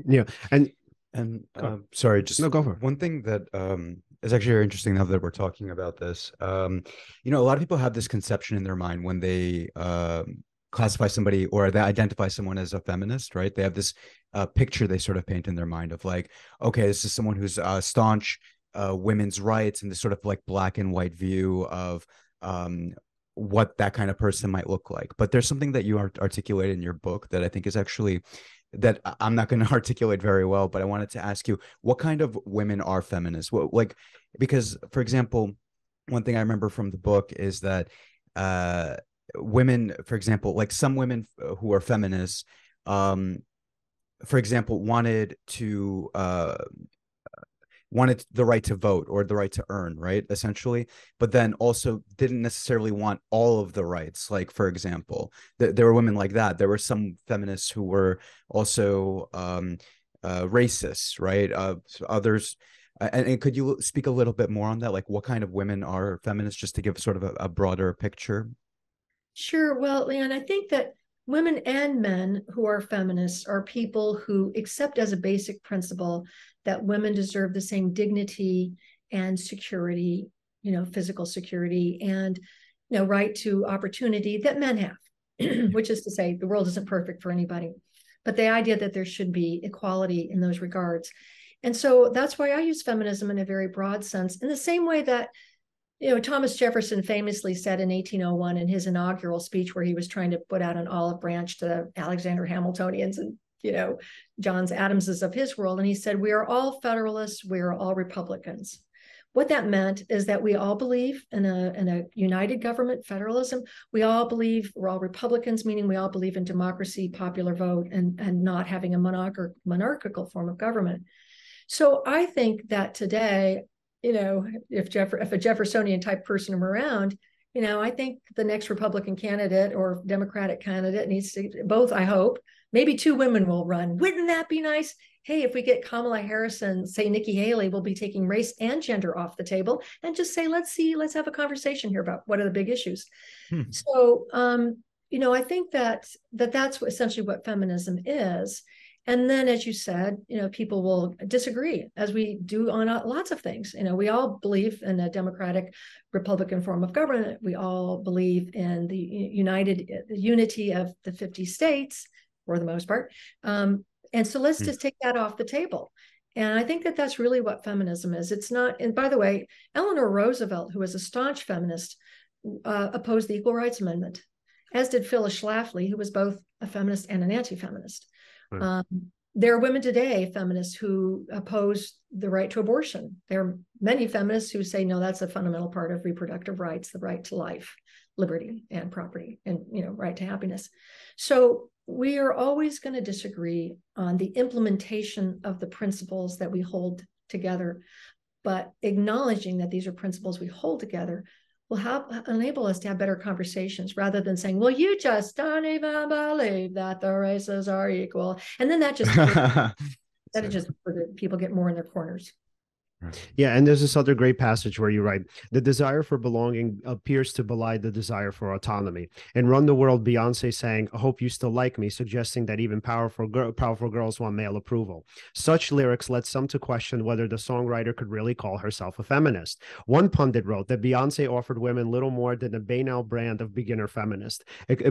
Yeah, and and uh, sorry, just no, go for it. one thing that um, is actually very interesting now that we're talking about this. Um, you know, a lot of people have this conception in their mind when they um, classify somebody or they identify someone as a feminist, right? They have this uh, picture they sort of paint in their mind of like, okay, this is someone who's uh, staunch uh, women's rights and this sort of like black and white view of um, what that kind of person might look like. But there's something that you art- articulate in your book that I think is actually that I'm not going to articulate very well, but I wanted to ask you what kind of women are feminists? What like because for example, one thing I remember from the book is that uh women for example like some women uh, who are feminists um for example wanted to uh wanted the right to vote or the right to earn right essentially but then also didn't necessarily want all of the rights. Like for example th- there were women like that. There were some feminists who were also um uh racist right? Uh others and, and, could you speak a little bit more on that? Like what kind of women are feminists just to give sort of a, a broader picture Sure. Well, Leon, I think that women and men who are feminists are people who accept as a basic principle that women deserve the same dignity and security, you know, physical security and, you know, right to opportunity that men have, which is to say the world isn't perfect for anybody. But the idea that there should be equality in those regards. And so that's why I use feminism in a very broad sense, in the same way that you know, Thomas Jefferson famously said in 1801 in his inaugural speech, where he was trying to put out an olive branch to Alexander Hamiltonians and, you know, John's Adamses of his world. And he said, We are all Federalists, we are all Republicans. What that meant is that we all believe in a, in a united government, federalism. We all believe we're all Republicans, meaning we all believe in democracy, popular vote, and, and not having a monarch- monarchical form of government. So I think that today you know, if Jeff if a Jeffersonian type person are around, you know, I think the next Republican candidate or Democratic candidate needs to both, I hope, maybe two women will run. Wouldn't that be nice? Hey, if we get Kamala Harris and say Nikki Haley, we'll be taking race and gender off the table and just say, let's see, let's have a conversation here about what are the big issues. Hmm. So, um, you know, I think that that that's essentially what feminism is. And then, as you said, you know, people will disagree, as we do on uh, lots of things. You know, we all believe in a democratic, Republican form of government. We all believe in the united the unity of the 50 states, for the most part. Um, and so, let's mm. just take that off the table. And I think that that's really what feminism is. It's not. And by the way, Eleanor Roosevelt, who was a staunch feminist, uh, opposed the Equal Rights Amendment, as did Phyllis Schlafly, who was both a feminist and an Um, there are women today, feminists, who oppose the right to abortion. There are many feminists who say, no, that's a fundamental part of reproductive rights, the right to life, liberty, and property, and you know, right to happiness. So we are always going to disagree on the implementation of the principles that we hold together, but acknowledging that these are principles we hold together will help enable us to have better conversations rather than saying, well, you just don't even believe that the races are equal. And then that just that it just people get more in their corners. Yeah, and there's this other great passage where you write the desire for belonging appears to belie the desire for autonomy. And Run the World, Beyonce sang, I hope you still like me, suggesting that even powerful, girl, powerful girls want male approval. Such lyrics led some to question whether the songwriter could really call herself a feminist. One pundit wrote that Beyonce offered women little more than a banal brand of beginner feminist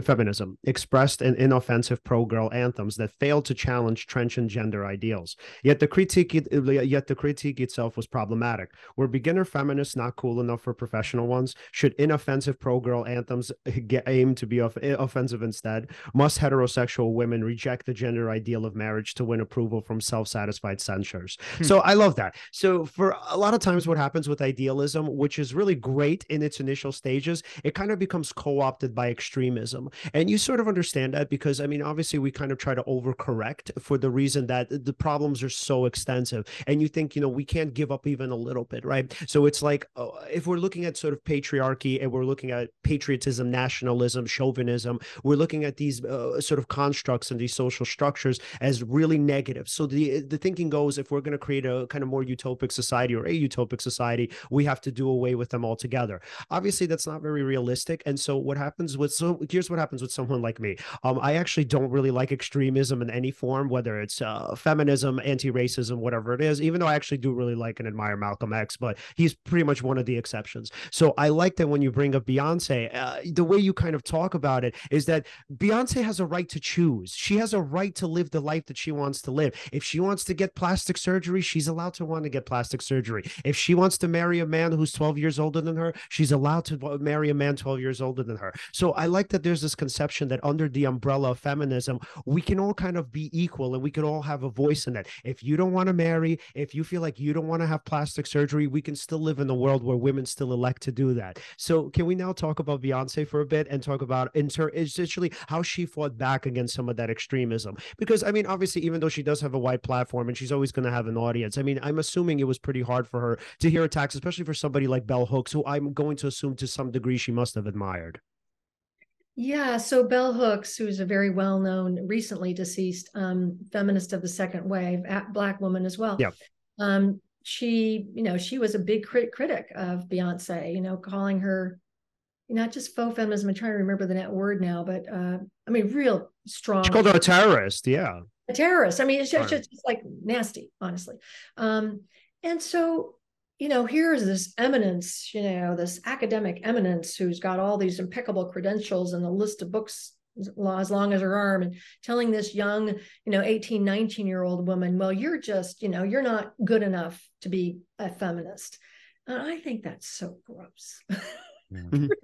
feminism, expressed in inoffensive pro-girl anthems that failed to challenge trenchant gender ideals. Yet the critique, yet the critique itself was problematic. Were beginner feminists not cool enough for professional ones? Should inoffensive pro girl anthems get aimed to be off- offensive instead? Must heterosexual women reject the gender ideal of marriage to win approval from self satisfied censors? Hmm. So I love that. So for a lot of times, what happens with idealism, which is really great in its initial stages, it kind of becomes co opted by extremism. And you sort of understand that because, I mean, obviously, we kind of try to overcorrect for the reason that the problems are so extensive. And you think, you know, we can't give give up even a little bit, right? So it's like uh, if we're looking at sort of patriarchy and we're looking at patriotism, nationalism, chauvinism, we're looking at these uh, sort of constructs and these social structures as really negative. So the the thinking goes if we're going to create a kind of more utopic society or a utopic society, we have to do away with them altogether. Obviously, that's not very realistic. And so what happens with so here's what happens with someone like me. Um, I actually don't really like extremism in any form, whether it's uh, feminism, anti-racism, whatever it is. Even though I actually do really like can admire Malcolm X, but he's pretty much one of the exceptions. So I like that when you bring up Beyonce, uh, the way you kind of talk about it is that Beyonce has a right to choose. She has a right to live the life that she wants to live. If she wants to get plastic surgery, she's allowed to want to get plastic surgery. If she wants to marry a man who's 12 years older than her, she's allowed to marry a man 12 years older than her. So I like that there's this conception that under the umbrella of feminism, we can all kind of be equal and we can all have a voice in that. If you don't want to marry, if you feel like you don't want to have plastic surgery, we can still live in a world where women still elect to do that. So, can we now talk about Beyonce for a bit and talk about inter- essentially how she fought back against some of that extremism? Because, I mean, obviously, even though she does have a wide platform and she's always going to have an audience, I mean, I'm assuming it was pretty hard for her to hear attacks, especially for somebody like Bell Hooks, who I'm going to assume to some degree she must have admired. Yeah, so Bell Hooks, who's a very well-known, recently deceased um, feminist of the second wave, black woman as well. Yeah. Um, she, you know, she was a big crit- critic of Beyonce, you know, calling her not just faux feminism. I'm trying to remember the net word now, but uh, I mean, real strong. She called her a terrorist. Yeah. A terrorist. I mean, it's just, just like nasty, honestly. Um, and so, you know, here's this eminence, you know, this academic eminence who's got all these impeccable credentials and a list of books as long as her arm and telling this young you know 18 19 year old woman well you're just you know you're not good enough to be a feminist. And i think that's so gross. Mm-hmm.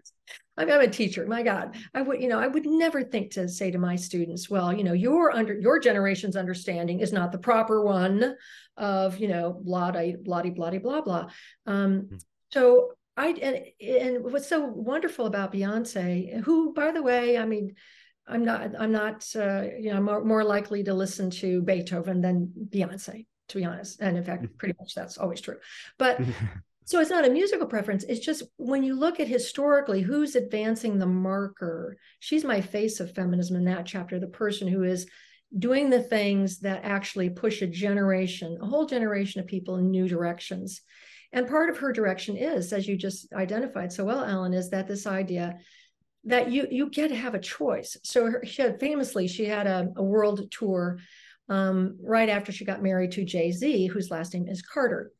I'm, I'm a teacher. My god. I would you know i would never think to say to my students well you know your under your generation's understanding is not the proper one of you know blah blah blah blah blah. Blah um, mm-hmm. so I and, and what's so wonderful about Beyonce, who, by the way, I mean, I'm not I'm not uh, you know more, more likely to listen to Beethoven than Beyonce to be honest. And in fact mm-hmm. pretty much that's always true. But so it's not a musical preference. It's just when you look at historically who's advancing the marker? She's my face of feminism in that chapter the person who is doing the things that actually push a generation a whole generation of people in new directions. And part of her direction is as you just identified so well ellen is that this idea that you you get to have a choice. So her, she had famously she had a, a world tour um, right after she got married to Jay Z, whose last name is Carter,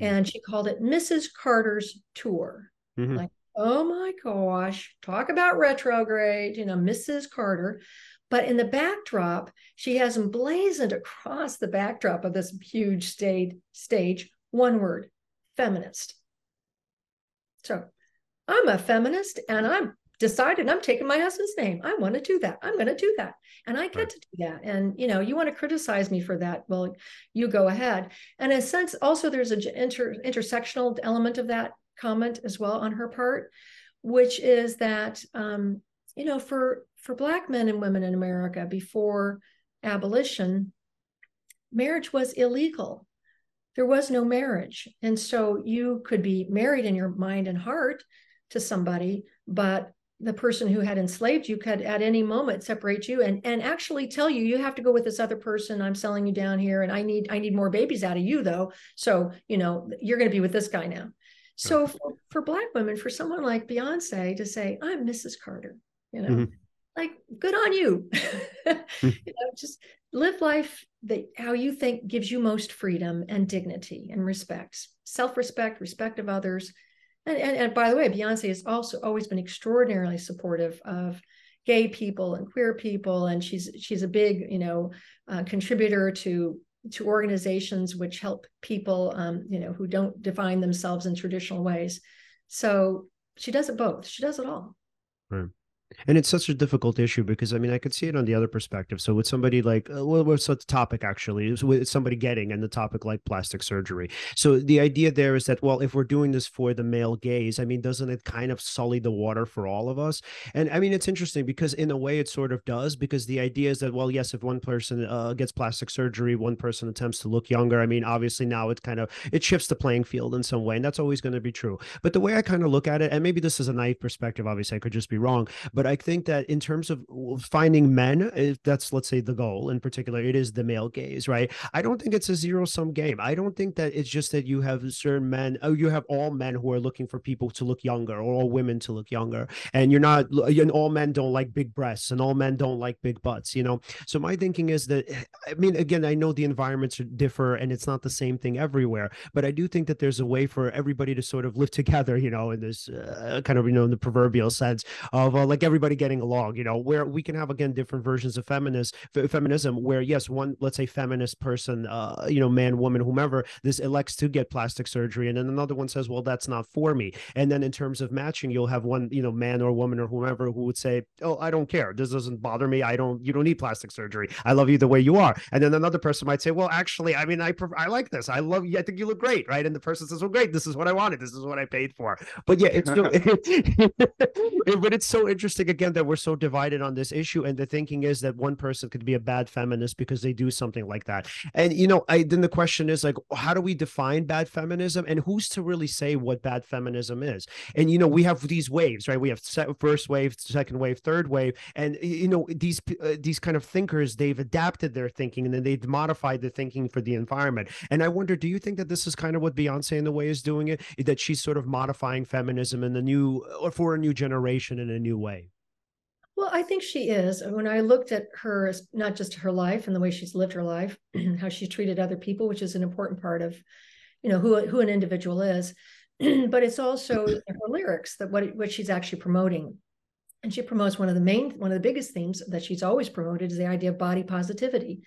mm-hmm. and she called it Mrs. Carter's tour. Mm-hmm. Like, oh my gosh, talk about retrograde, you know, Mrs. Carter. But in the backdrop, she has emblazoned across the backdrop of this huge stage stage one word: feminist. So I'm a feminist and I'm decided I'm taking my husband's name. I want to do that. I'm going to do that. And I get right. to do that. And, you know, you want to criticize me for that. Well, you go ahead. And in a sense, also there's an inter, intersectional element of that comment as well on her part, which is that, um, you know, for, for Black men and women in America before abolition, marriage was illegal. There was no marriage. And so you could be married in your mind and heart to somebody, but the person who had enslaved you could at any moment separate you and and actually tell you you have to go with this other person. I'm selling you down here and i need i need more babies out of you though. So you know you're going to be with this guy now. So for, for black women for someone like beyonce to say i'm mrs carter you know mm-hmm. like good on you. You know just live life that how you think gives you most freedom and dignity and respect. Self-respect respect of others and, and, and by the way, Beyonce has also always been extraordinarily supportive of gay people and queer people, and she's she's a big you know uh, contributor to to organizations which help people um, you know who don't define themselves in traditional ways. So she does it both. She does it all. Right and it's such a difficult issue because i mean i could see it on the other perspective. So with somebody like uh, well what's the topic actually? Is with somebody getting and the topic like plastic surgery. So the idea there is that well if we're doing this for the male gaze i mean doesn't it kind of sully the water for all of us? And i mean it's interesting because in a way it sort of does because the idea is that well yes if one person uh, gets plastic surgery one person attempts to look younger. I mean obviously now it kind of it shifts the playing field in some way and that's always going to be true. But the way i kind of look at it and maybe this is a naive perspective obviously i could just be wrong but I think that in terms of finding men, that's let's say the goal in particular, it is the male gaze, right? I don't think it's a zero sum game. I don't think that it's just that you have certain men, oh, you have all men who are looking for people to look younger or all women to look younger, and you're not, and all men don't like big breasts and all men don't like big butts, you know. So my thinking is that, I mean, again, I know the environments differ and it's not the same thing everywhere, but I do think that there's a way for everybody to sort of live together, you know, in this uh, kind of you know in the proverbial sense of uh, like everybody getting along, you know, where we can have again different versions of feminist f- feminism where yes, one let's say feminist person, uh, you know, man, woman, whomever, this elects to get plastic surgery, and then another one says, well, that's not for me. And then in terms of matching, you'll have one, you know, man or woman or whomever who would say, oh, I don't care, this doesn't bother me, I don't, you don't need plastic surgery, I love you the way you are. And then another person might say, well, actually, I mean, I prefer, I like this, I love you, I think you look great, right? And the person says, well, great, this is what I wanted, this is what I paid for. But yeah, it's still, but it's so interesting again that we're so divided on this issue and the thinking is that one person could be a bad feminist because they do something like that. And you know i then the question is like how do we define bad feminism and who's to really say what bad feminism is? And you know we have these waves right? We have first wave second wave third wave and you know these uh, these kind of thinkers they've adapted their thinking and then they've modified the thinking for the environment. And i wonder do you think that this is kind of what beyonce in the way is doing it that she's sort of modifying feminism in the new or for a new generation in a new way well, I think she is. When I looked at her, not just her life and the way she's lived her life, how she treated other people, which is an important part of, you know, who who an individual is, but it's also her lyrics that what what she's actually promoting. And she promotes one of the main, one of the biggest themes that she's always promoted is the idea of body positivity.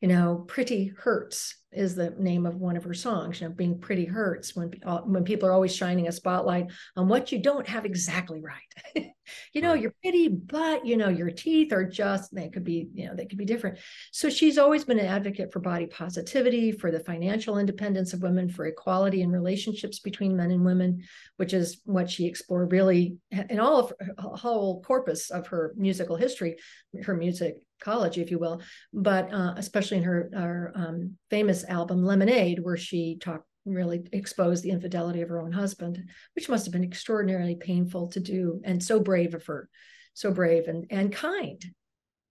You know, pretty hurts is the name of one of her songs. You know, being pretty hurts when when people are always shining a spotlight on what you don't have exactly right. you know, you're pretty, but you know, your teeth are just they could be, you know, they could be different. So she's always been an advocate for body positivity, for the financial independence of women, for equality in relationships between men and women, which is what she explored really in all of her whole corpus of her musical history, her music ecology, if you will, but uh, especially in her, her um, famous album Lemonade, where she talked really exposed the infidelity of her own husband, which must have been extraordinarily painful to do and so brave of her, so brave and and kind.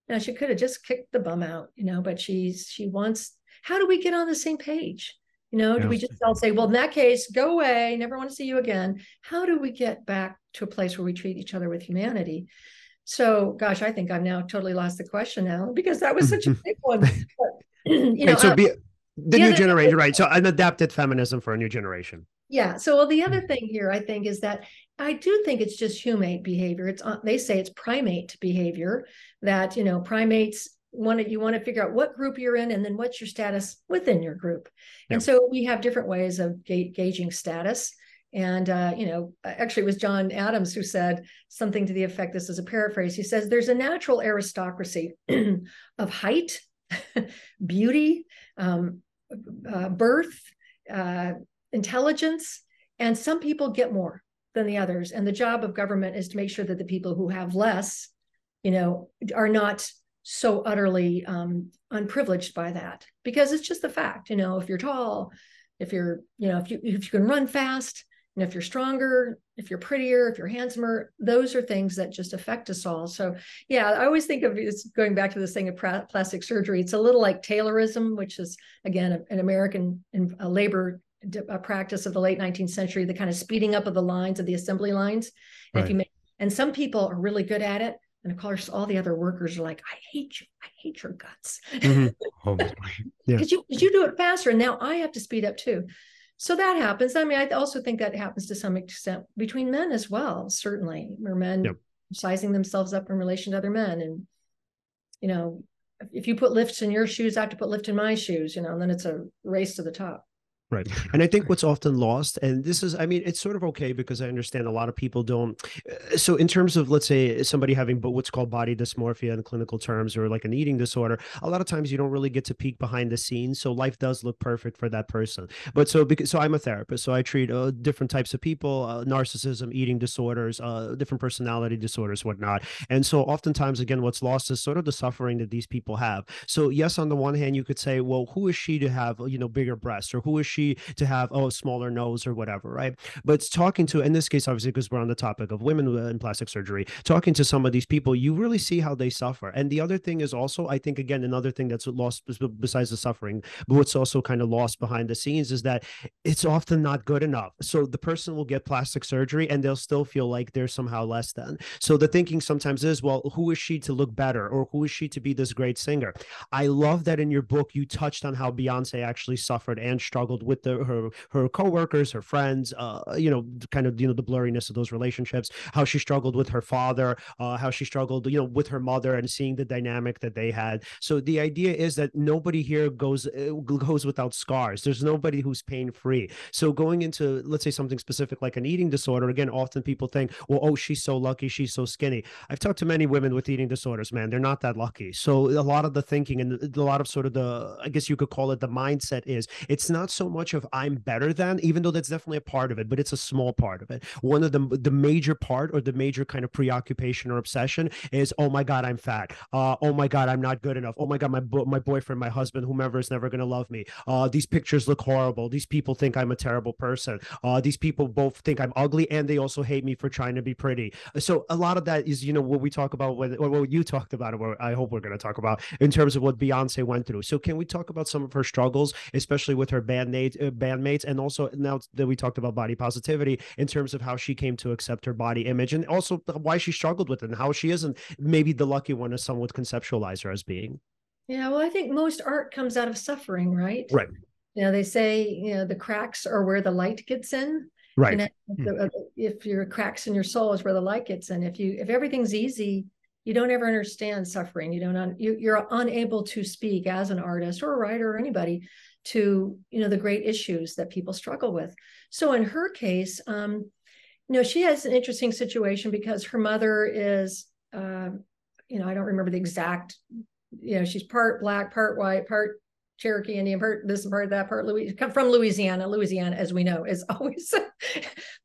Now she could have just kicked the bum out, you know, but she's she wants. How do we get on the same page? You know, do we just all say, well, in that case, go away, never want to see you again? How do we get back to a place where we treat each other with humanity? So, gosh, I think I've now totally lost the question now because that was such a big one. But, you know, so be, the, new generation, right? So an adapted feminism for a new generation. Yeah. So well, the other thing here, I think, is that I do think it's just humate behavior. It's uh, they say it's primate behavior that you know primates want to you want to figure out what group you're in and then what's your status within your group. And so we have different ways of ga- gauging status. And, uh, you know, actually, it was John Adams who said something to the effect this is a paraphrase. He says, There's a natural aristocracy of height, beauty, um, uh, birth, uh, intelligence, and some people get more than the others. And the job of government is to make sure that the people who have less, you know, are not so utterly um, unprivileged by that because it's just the fact. You know, if you're tall, if you're, you know, if you if you can run fast, and if you're stronger, if you're prettier, if you're handsomer, those are things that just affect us all. So, yeah, I always think of it's going back to this thing of plastic surgery. It's a little like Taylorism, which is again an American a labor practice of the late 19th century, the kind of speeding up of the lines of the assembly lines. And if you make, and some people are really good at it, and of course, all the other workers are like, "I hate you, I hate your guts," because mm-hmm. oh, yeah. you you do it faster, and now I have to speed up too. So that happens. I mean, I also think that happens to some extent between men as well. Certainly, where men yep. sizing themselves up in relation to other men, and you know, if you put lifts in your shoes, I have to put lift in my shoes. You know, and then it's a race to the top. Right. And I think what's often lost, and this is, I mean, it's sort of okay because I understand a lot of people don't. Uh, so, in terms of, let's say, somebody having what's called body dysmorphia in clinical terms or like an eating disorder, a lot of times you don't really get to peek behind the scenes. So, life does look perfect for that person. But so, because, so I'm a therapist, so I treat uh, different types of people, uh, narcissism, eating disorders, uh, different personality disorders, whatnot. And so, oftentimes, again, what's lost is sort of the suffering that these people have. So, yes, on the one hand, you could say, well, who is she to have, you know, bigger breasts or who is she? She to have oh a smaller nose or whatever, right? But talking to in this case, obviously, because we're on the topic of women uh, in plastic surgery, talking to some of these people, you really see how they suffer. And the other thing is also, I think, again, another thing that's lost besides the suffering, but what's also kind of lost behind the scenes is that it's often not good enough. So the person will get plastic surgery and they'll still feel like they're somehow less than. So the thinking sometimes is, well, who is she to look better or who is she to be this great singer? I love that in your book you touched on how Beyonce actually suffered and struggled with the her her coworkers, her friends, uh, you know, kind of you know the blurriness of those relationships, how she struggled with her father, uh, how she struggled, you know, with her mother, and seeing the dynamic that they had. So the idea is that nobody here goes uh, goes without scars. There's nobody who's pain free. So going into let's say something specific like an eating disorder, again, often people think, well, oh, she's so lucky, she's so skinny. I've talked to many women with eating disorders, man, they're not that lucky. So a lot of the thinking and a lot of sort of the, I guess you could call it the mindset is it's not so much of I'm better than, even though that's definitely a part of it, but it's a small part of it. One of the the major part or the major kind of preoccupation or obsession is, oh my god, I'm fat. Uh, oh my god, I'm not good enough. Oh my god, my my boyfriend, my husband, whomever is never to love me. Uh, these pictures look horrible. These people think I'm a terrible person. Uh, these people both think I'm ugly and they also hate me for trying to be pretty. So a lot of that is, you know, what we talk about when, or what you talked about, or I hope we're to talk about in terms of what Beyonce went through. So can we talk about some of her struggles, especially with her bandmate, uh, bandmates, and also now that we talked about body positivity in terms of how she came to accept her body image and also why she struggled with it and how she isn't maybe the lucky one as some would conceptualize her as being. Yeah, well, I think most art comes out of suffering, right? Right. You know, they say, you know, the cracks are where the light gets in. Right. And if, uh, if your cracks in your soul is where the light gets in, if you if everything's easy, you don't ever understand suffering. You don't un, you, you're unable to speak as an artist or a writer or anybody to you know the great issues that people struggle with. So in her case um you know she has an interesting situation because her mother is uh, you know i don't remember the exact you know she's part black part white part cherokee indian part this part that part louis come from louisiana. Louisiana as we know is always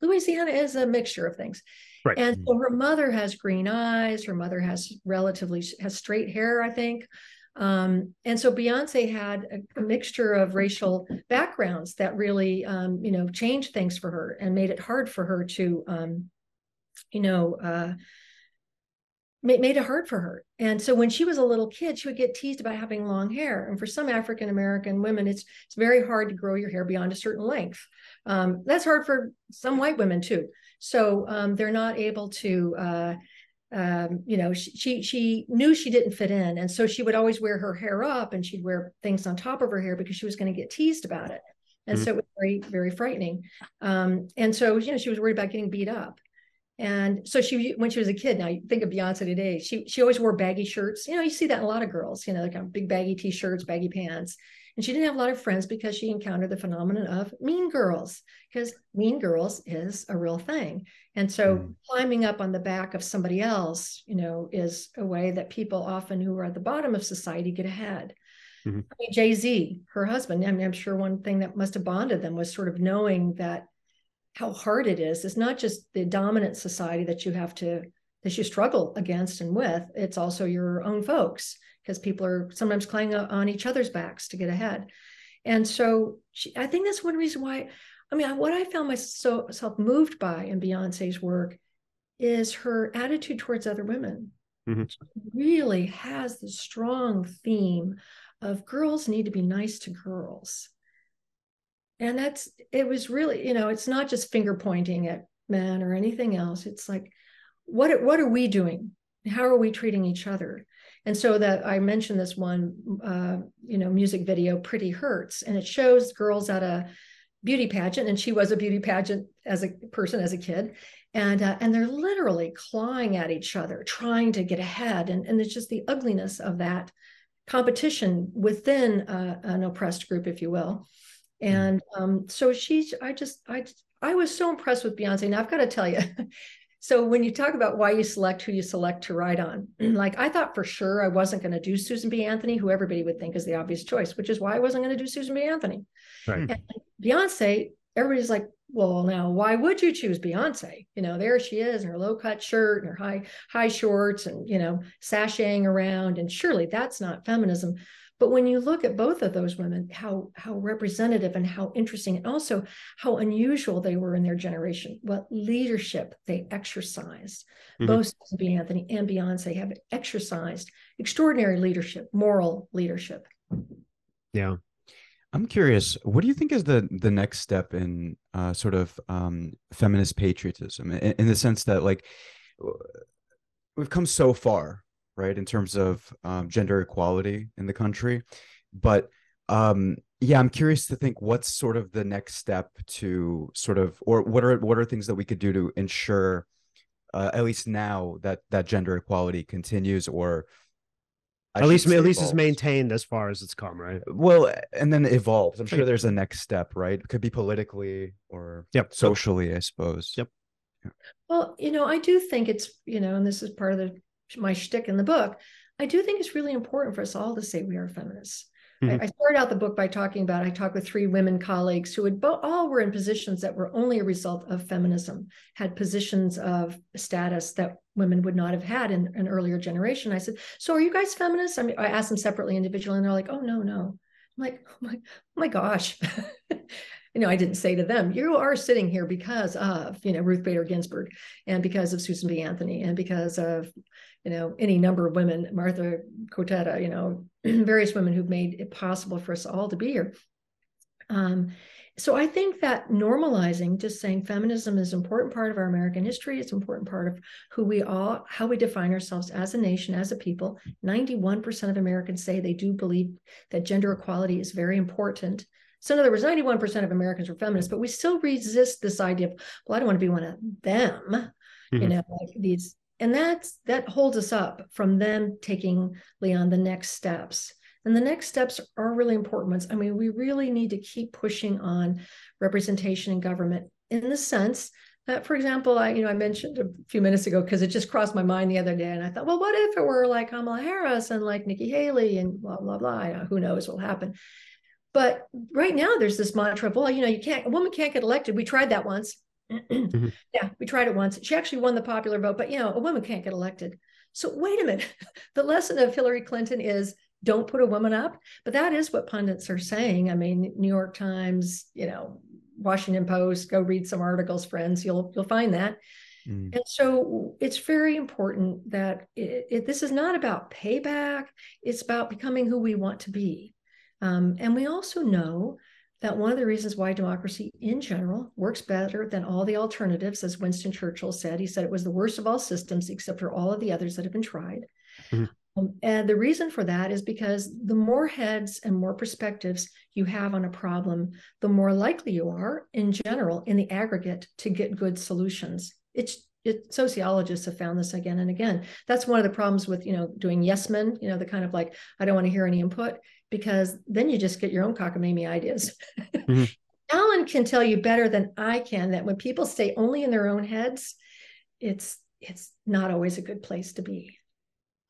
louisiana is a mixture of things. Right. And so her mother has green eyes. Her mother has relatively has straight hair i think um, and so Beyonce had a, a, mixture of racial backgrounds that really, um, you know, changed things for her and made it hard for her to, um, you know, uh, made, made it hard for her. And so when she was a little kid, she would get teased about having long hair. And for some African American women, it's it's very hard to grow your hair beyond a certain length. Um, that's hard for some white women too. So um, they're not able to. Uh, um, you know, she, she, she knew she didn't fit in, and so she would always wear her hair up, and she'd wear things on top of her hair because she was going to get teased about it, and mm-hmm. so it was very very frightening. Um, and so you know she was worried about getting beat up, and so she when she was a kid. Now you think of Beyonce today, she she always wore baggy shirts. You know, you see that in a lot of girls. You know, they're kind of big baggy t-shirts, baggy pants, And she didn't have a lot of friends because she encountered the phenomenon of mean girls, because mean girls is a real thing. And so mm. climbing up on the back of somebody else, you know, is a way that people often who are at the bottom of society get ahead. Mm-hmm. I mean, Jay Z, her husband, I mean, I'm sure one thing that must have bonded them was sort of knowing that how hard it is. It's not just the dominant society that you have to that you struggle against and with. It's also your own folks because people are sometimes climbing on each other's backs to get ahead. And so she, I think that's one reason why. I mean, what I found myself moved by in Beyonce's work is her attitude towards other women. Mm-hmm. really has the strong theme of girls need to be nice to girls. And that's it was really, you know, it's not just finger pointing at men or anything else. It's like, what what are we doing? How are we treating each other? And so that I mentioned this one, uh, you know, music video, "Pretty Hurts," and it shows girls at a beauty pageant, and she was a beauty pageant as a person as a kid, and uh, and they're literally clawing at each other, trying to get ahead, and and it's just the ugliness of that competition within uh, an oppressed group, if you will. Mm. And um, so she's, I just, I, I was so impressed with Beyonce. Now I've got to tell you, so when you talk about why you select who you select to write on, like I thought for sure I wasn't going to do Susan B. Anthony, who everybody would think is the obvious choice, which is why I wasn't going to do Susan B. Anthony. Right. And Beyonce, everybody's like, well, now why would you choose Beyonce? You know, there she is in her low cut shirt and her high high shorts and you know sashaying around, and surely that's not feminism. But when you look at both of those women, how how representative and how interesting, and also how unusual they were in their generation, what leadership they exercised. Mm-hmm. Both B. Anthony and Beyonce have exercised extraordinary leadership, moral leadership. Yeah. I'm curious, what do you think is the the next step in uh, sort of um, feminist patriotism, in, in the sense that like we've come so far right in terms of um, gender equality in the country. But um, yeah i'm curious to think what's sort of the next step to sort of or what are what are things that we could do to ensure uh, at least now that that gender equality continues or I at least at least it's maintained as far as it's come right? Well and then evolves. I'm sure there's a next step right? It could be politically or yep socially i suppose. Yep. Well you know i do think it's you know and this is part of the my shtick in the book, I do think it's really important for us all to say we are feminists. Mm-hmm. I, I started out the book by talking about I talked with three women colleagues who had both all were in positions that were only a result of feminism, had positions of status that women would not have had in an earlier generation. I said, "So are you guys feminists?" I mean, I asked them separately, individually, and they're like, "Oh no, no." I'm like, "Oh my, oh my gosh." you know, I didn't say to them, you are sitting here because of, you know, Ruth Bader Ginsburg and because of Susan B. Anthony and because of, you know, any number of women, Martha Cotetta, you know, various women who've made it possible for us all to be here. Um, so I think that normalizing, just saying feminism is an important part of our American history. It's an important part of who we are, how we define ourselves as a nation, as a people. 91% of Americans say they do believe that gender equality is very important. So in other words, 91% of Americans are feminists, but we still resist this idea of, well, I don't want to be one of them, mm-hmm. you know, like these, and that's that holds us up from them taking Leon the next steps. And the next steps are really important ones. I mean, we really need to keep pushing on representation in government in the sense that, for example, I, you know, I mentioned a few minutes ago because it just crossed my mind the other day, and I thought, well, what if it were like Kamala Harris and like Nikki Haley and blah blah blah? Who knows what will happen? But right now, there's this mantra of, well, you know, you can't, a woman can't get elected. We tried that once. Mm-hmm. Yeah, we tried it once. She actually won the popular vote, but, you know, a woman can't get elected. So wait a minute. the lesson of Hillary Clinton is don't put a woman up. But that is what pundits are saying. I mean, New York Times, you know, Washington Post, go read some articles, friends. You'll you'll find that. Mm. And so it's very important that it, it, this is not about payback. It's about becoming who we want to be. Um, and we also know that one of the reasons why democracy in general works better than all the alternatives, as Winston Churchill said, he said it was the worst of all systems except for all of the others that have been tried. Mm-hmm. Um, and the reason for that is because the more heads and more perspectives you have on a problem, the more likely you are, in general, in the aggregate, to get good solutions. It's it, sociologists have found this again and again. That's one of the problems with you know doing yes men. You know the kind of like I don't want to hear any input because then you just get your own cockamamie ideas. Mm-hmm. Alan can tell you better than I can that when people stay only in their own heads, it's it's not always a good place to be.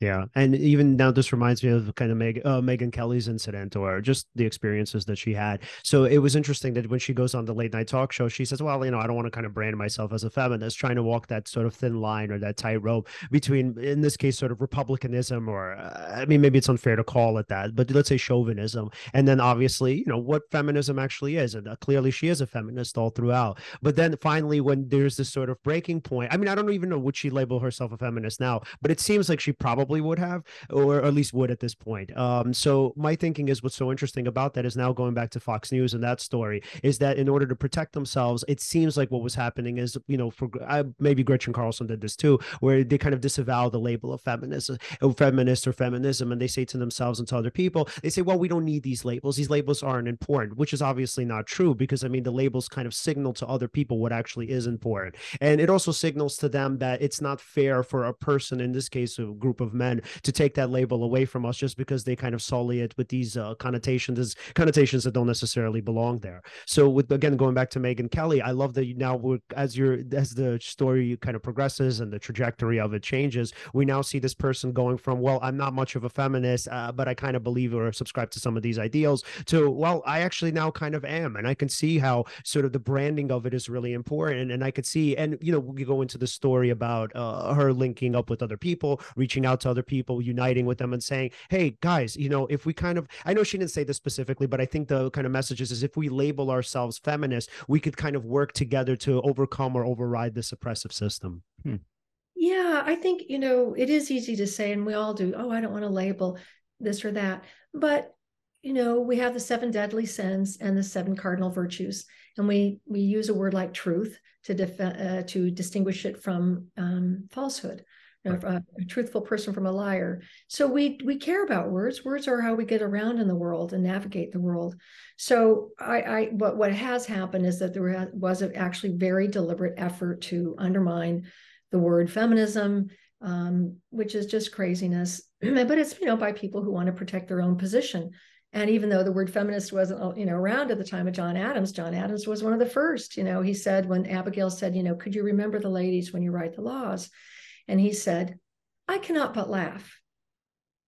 Yeah, and even now, this reminds me of kind of Meg, uh, Megyn Kelly's incident, or just the experiences that she had. So it was interesting that when she goes on the late night talk show, she says, "Well, you know, I don't want to kind of brand myself as a feminist, trying to walk that sort of thin line or that tightrope between, in this case, sort of republicanism, or uh, I mean, maybe it's unfair to call it that, but let's say chauvinism, and then obviously, you know, what feminism actually is, and uh, clearly she is a feminist all throughout. But then finally, when there's this sort of breaking point, I mean, I don't even know would she label herself a feminist now, but it seems like she probably probably would have, or at least would at this point. Um, so my thinking is what's so interesting about that is now going back to Fox News and that story is that in order to protect themselves, it seems like what was happening is, you know, for uh, maybe Gretchen Carlson did this too, where they kind of disavow the label of feminist, uh, feminist or feminism, and they say to themselves and to other people, they say, well, we don't need these labels. These labels aren't important, which is obviously not true because I mean the labels kind of signal to other people what actually is important, and it also signals to them that it's not fair for a person, in this case, a group of men, to take that label away from us just because they kind of sully it with these uh, connotations, connotations that don't necessarily belong there. So, with again going back to Megyn Kelly, I love that you now as your as the story kind of progresses and the trajectory of it changes, we now see this person going from well, I'm not much of a feminist, uh, but I kind of believe or subscribe to some of these ideals, to well, I actually now kind of am, and I can see how sort of the branding of it is really important, and I could see, and you know, we go into the story about uh, her linking up with other people, reaching out to other people uniting with them and saying, hey, guys, you know, if we kind of, I know she didn't say this specifically, but I think the kind of messages is if we label ourselves feminist, we could kind of work together to overcome or override this oppressive system. Hmm. Yeah, I think, you know, it is easy to say, and we all do, oh, I don't want to label this or that. But, you know, we have the seven deadly sins and the seven cardinal virtues. And we we use a word like truth to def- uh, to distinguish it from um, falsehood a, a, truthful person from a liar. So we we care about words. Words are how we get around in the world and navigate the world. So I, I what what has happened is that there was a actually very deliberate effort to undermine the word feminism, um, which is just craziness. but it's you know by people who want to protect their own position. And even though the word feminist wasn't, you know, around at the time of John Adams, John Adams was one of the first. You know, he said when Abigail said, you know, could you remember the ladies when you write the laws? And he said, I cannot but laugh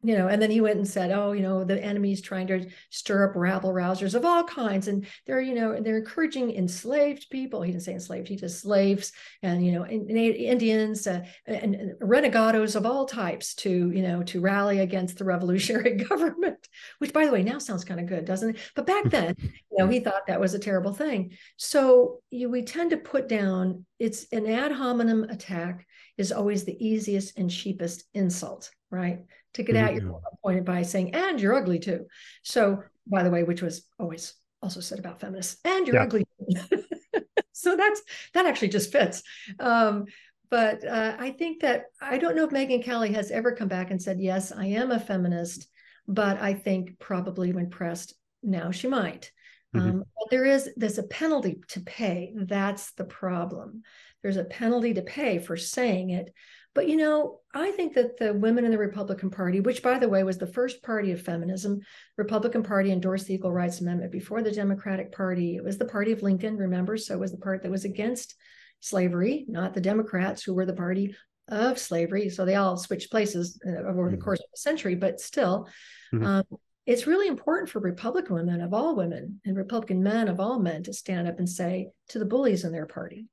you know, and then he went and said, "Oh, you know, the enemy's trying to stir up rabble rousers of all kinds, and they're, you know, they're encouraging enslaved people." He didn't say enslaved; he just slaves and you know, Indians uh, and, and renegados of all types to, you know, to rally against the revolutionary government. Which, by the way, now sounds kind of good, doesn't it? But back then, you know, he thought that was a terrible thing. So you, we tend to put down it's an ad hominem attack is always the easiest and cheapest insult, right? to get mm-hmm. at your point by saying, and you're ugly too. So, by the way, which was always also said about feminists, and you're yeah. ugly. so that's that actually just fits. Um, but uh, I think that I don't know if Megyn Kelly has ever come back and said, yes, I am a feminist, but I think probably when pressed, now she might. Mm-hmm. Um, but there is there's a penalty to pay. That's the problem. There's a penalty to pay for saying it. But you know, I think that the women in the Republican Party, which by the way was the first party of feminism, Republican Party endorsed the Equal Rights Amendment before the Democratic Party. It was the party of Lincoln, remember? So it was the part that was against slavery, not the Democrats who were the party of slavery. So they all switched places uh, over the mm-hmm. course of a century, but still, mm-hmm. um, it's really important for Republican women of all women and Republican men of all men to stand up and say to the bullies in their party,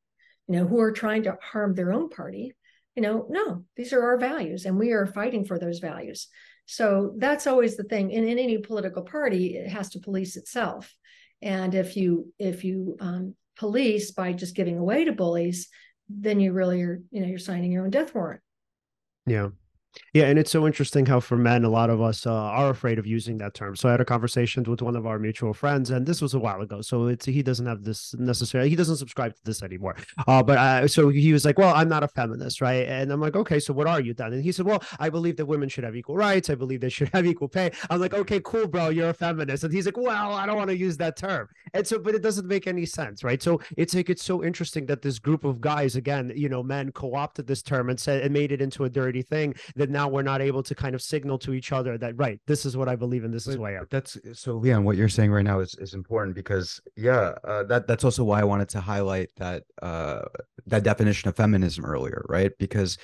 you know, who are trying to harm their own party, you know no these are our values and we are fighting for those values. So that's always the thing. And in any political party it has to police itself. And if you if you um, police by just giving away to bullies then you really are you know you're signing your own death warrant. Yeah yeah, and it's so interesting how for men, a lot of us uh, are afraid of using that term. So I had a conversation with one of our mutual friends, and this was a while ago. So it's he doesn't have this necessarily. He doesn't subscribe to this anymore. Uh, but uh, so he was like, "Well, I'm not a feminist, right?" And I'm like, "Okay, so what are you then?" And he said, "Well, I believe that women should have equal rights. I believe they should have equal pay." I'm like, "Okay, cool, bro. You're a feminist." And he's like, "Well, I don't want to use that term." And so, but it doesn't make any sense, right? So it's like it's so interesting that this group of guys, again, you know, men co-opted this term and said and made it into a dirty thing that now we're not able to kind of signal to each other that right, this is what I believe and this is way out. That's so Leon, what you're saying right now is, is important because yeah, uh, that that's also why I wanted to highlight that uh, that definition of feminism earlier, right? Because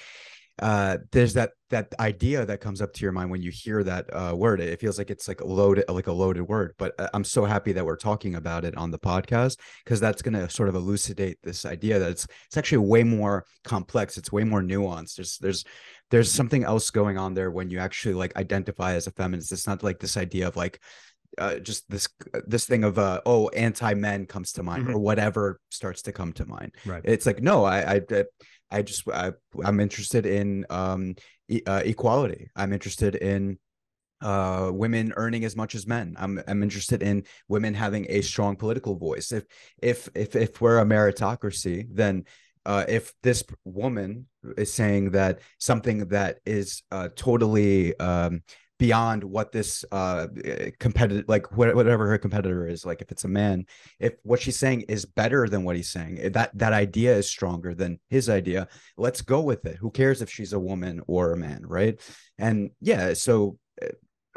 uh, there's that that idea that comes up to your mind when you hear that uh, word. It feels like it's like a loaded like a loaded word. But uh, I'm so happy that we're talking about it on the podcast because that's going to sort of elucidate this idea that it's it's actually way more complex. It's way more nuanced. There's there's there's something else going on there when you actually like identify as a feminist. It's not like this idea of like uh, just this this thing of uh, oh anti men comes to mind mm-hmm. or whatever starts to come to mind. Right. It's like no, I I I just I, am interested in um, e- uh, equality. I'm interested in uh, women earning as much as men. I'm I'm interested in women having a strong political voice. If if if if we're a meritocracy, then uh, if this woman is saying that something that is uh, totally um, beyond what this uh competitive like whatever her competitor is like if it's a man if what she's saying is better than what he's saying that that idea is stronger than his idea let's go with it. Who cares if she's a woman or a man right? And yeah so eh,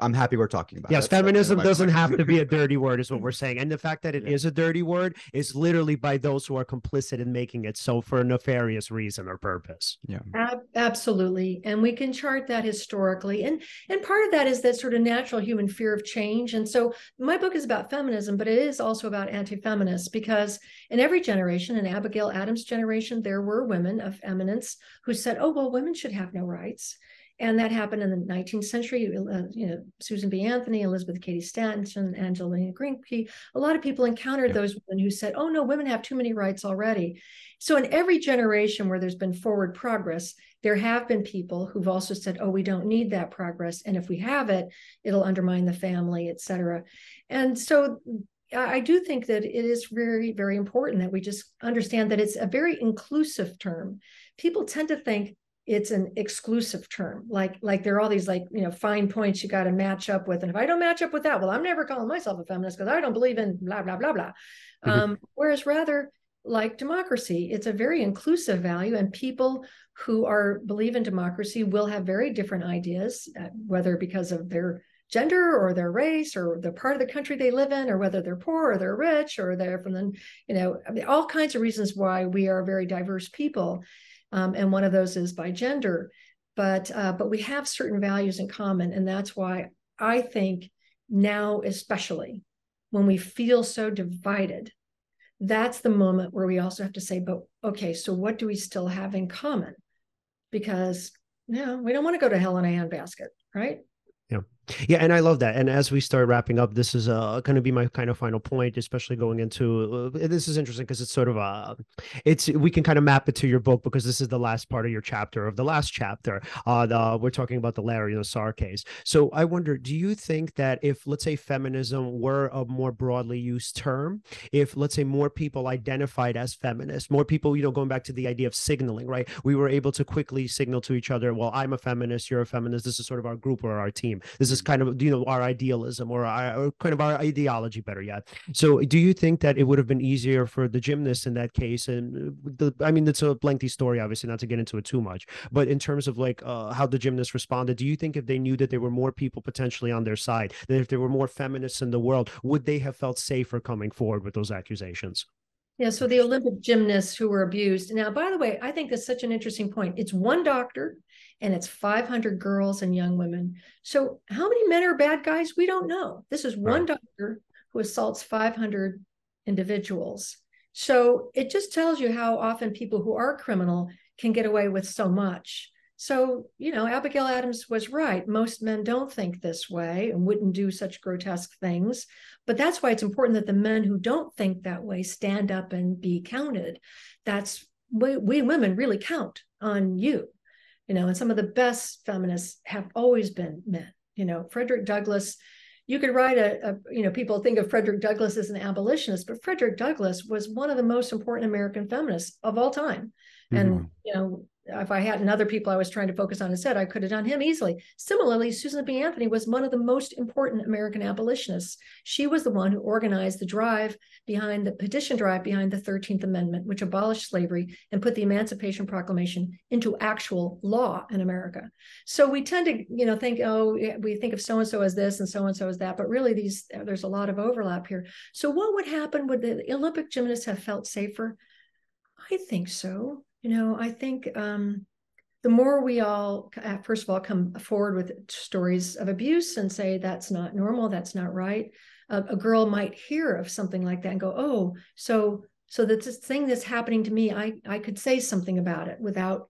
I'm happy we're talking about. It. Yes, feminism doesn't have to be a dirty word, is what we're saying. And the fact that it yeah. is a dirty word is literally by those who are complicit in making it so for a nefarious reason or purpose. Yeah, Ab- absolutely. And we can chart that historically, and and part of that is that sort of natural human fear of change. And so my book is about feminism, but it is also about anti-feminists because in every generation, in Abigail Adams' generation, there were women of eminence who said, "Oh well, women should have no rights." And that happened in the 19th century. Uh, you know, Susan B. Anthony, Elizabeth Cady Stanton, Angelina Grimke. A lot of people encountered yeah. those women who said, "Oh no, women have too many rights already." So in every generation where there's been forward progress, there have been people who've also said, "Oh, we don't need that progress, and if we have it, it'll undermine the family, et cetera." And so I do think that it is very, very important that we just understand that it's a very inclusive term. People tend to think it's an exclusive term. Like like there are all these like you know fine points you got to match up with. And if i don't match up with that well i'm never calling myself a feminist because i don't believe in blah blah blah blah. Mm-hmm. um, whereas rather like democracy it's a very inclusive value and people who are believe in democracy will have very different ideas uh, whether because of their gender or their race or the part of the country they live in or whether they're poor or they're rich or they're from the you know I mean, all kinds of reasons why we are very diverse people um, and one of those is by gender. But uh, but we have certain values in common, and that's why I think now, especially when we feel so divided, that's the moment where we also have to say, but okay, so what do we still have in common? Because no, we don't want to go to hell in a handbasket, right? Yeah. And I love that. And as we start wrapping up, this is uh, going to be my kind of final point, especially going into uh, this is interesting because it's sort of a uh, it's we can kind of map it to your book because this is the last part of your chapter of the last chapter. Uh, the, we're talking about the Larry Nassar case. So I wonder, do you think that if let's say feminism were a more broadly used term, if let's say more people identified as feminists, more people, you know, going back to the idea of signaling, right? We were able to quickly signal to each other, well, I'm a feminist, you're a feminist. This is sort of our group or our team. This is kind of you know our idealism or, our, or kind of our ideology better yet so do you think that it would have been easier for the gymnast in that case and uh, the i mean it's a lengthy story obviously not to get into it too much but in terms of like uh, how the gymnast responded do you think if they knew that there were more people potentially on their side that if there were more feminists in the world would they have felt safer coming forward with those accusations yeah, so the Olympic gymnasts who were abused. Now, by the way, I think that's such an interesting point. It's one doctor and it's 500 girls and young women. So, how many men are bad guys? We don't know. This is one right. doctor who assaults 500 individuals. So, it just tells you how often people who are criminal can get away with so much. So, you know, Abigail Adams was right. Most men don't think this way and wouldn't do such grotesque things. But that's why it's important that the men who don't think that way stand up and be counted. That's we, we women really count on you you know, and some of the best feminists have always been men. You know, Frederick Douglass, you could write a, a, you know, people think of Frederick Douglass as an abolitionist, but Frederick Douglass was one of the most important American feminists of all time. Mm-hmm. And, you know, if I hadn't other people I was trying to focus on instead, I could have done him easily. Similarly, Susan B. Anthony was one of the most important American abolitionists. She was the one who organized the drive behind the petition drive behind the 13th Amendment, which abolished slavery and put the Emancipation Proclamation into actual law in America. So we tend to, you know, think, oh, we think of so and so as this and so and so as that, but really these there's a lot of overlap here. So what would happen? Would the Olympic gymnasts have felt safer? I think so. You know, I think um, the more we all, uh, first of all, come forward with stories of abuse and say that's not normal, that's not right, uh, a girl might hear of something like that and go, "Oh, so so that this thing that's happening to me, I I could say something about it without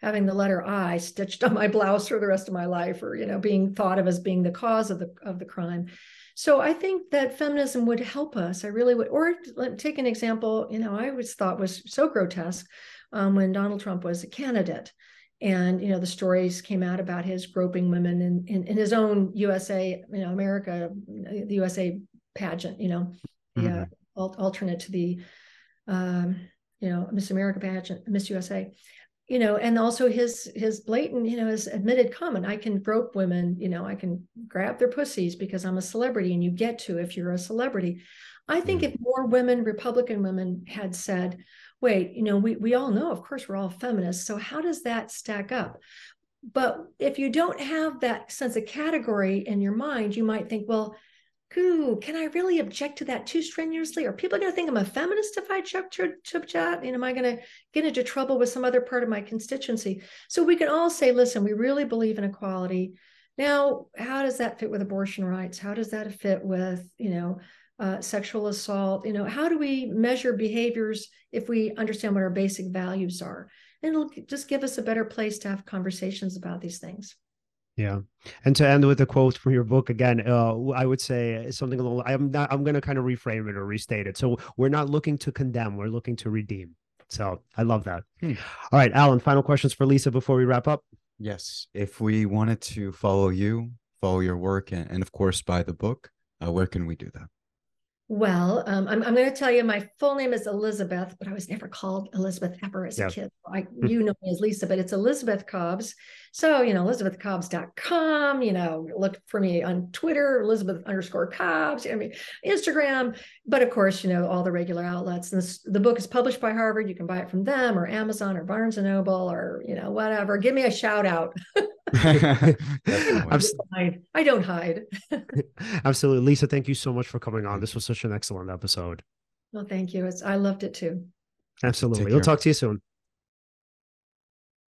having the letter I stitched on my blouse for the rest of my life, or you know, being thought of as being the cause of the of the crime." So I think that feminism would help us. I really would. Or take an example. You know, I always thought was so grotesque um, when Donald Trump was a candidate. And you know the stories came out about his groping women in, in, in his own USA, you know, America, the USA pageant, you know, mm-hmm. the uh, alternate to the, um, you know, Miss America pageant, Miss USA, you know, and also his his blatant, you know, his admitted comment, I can grope women, you know, I can grab their pussies because I'm a celebrity, and you get to if you're a celebrity. I think mm-hmm. if more women, Republican women, had said, wait, you know, we, we all know, of course, we're all feminists. So how does that stack up? But if you don't have that sense of category in your mind, you might think, well, Ooh, can I really object to that too strenuously? Are people going to think I'm a feminist if I object to, to know, am I going to get into trouble with some other part of my constituency? So we can all say, listen, we really believe in equality. Now, how does that fit with abortion rights? How does that fit with, you know, uh, sexual assault you know how do we measure behaviors if we understand what our basic values are? And it'll just give us a better place to have conversations about these things. Yeah. And to end with a quote from your book again uh, i would say something along i'm not i'm going to kind of reframe it or restate it. So we're not looking to condemn we're looking to redeem. So i love that. Hmm. all right alan final questions for lisa before we wrap up. Yes if we wanted to follow you follow your work and, and of course buy the book uh, where can we do that well, um, I'm, I'm going to tell you my full name is Elizabeth, but I was never called Elizabeth ever as a kid. I, hmm. you know me as Lisa, but it's Elizabeth Cobbs. So, you know, elizabethcobbs.com, you know, look for me on Twitter, Elizabeth underscore Cobbs, I mean, Instagram, but of course, you know, all the regular outlets. And this, the book is published by Harvard. You can buy it from them or Amazon or Barnes and Noble or, you know, whatever. Give me a shout out. I don't hide. Absolutely. Lisa, thank you so much for coming on. This was such an excellent episode. Well, thank you. It's I loved it too. Absolutely. We'll talk to you soon.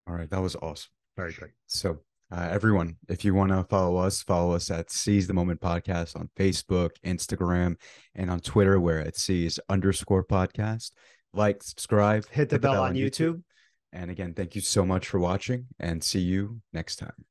All right. That was awesome. Very great. So uh, everyone, if you want to follow us, follow us at Seize the Moment Podcast on Facebook, Instagram, and on Twitter, where it seize underscore podcast. Like, subscribe, hit the, hit the bell, bell, on YouTube. YouTube. And again, thank you so much for watching and see you next time.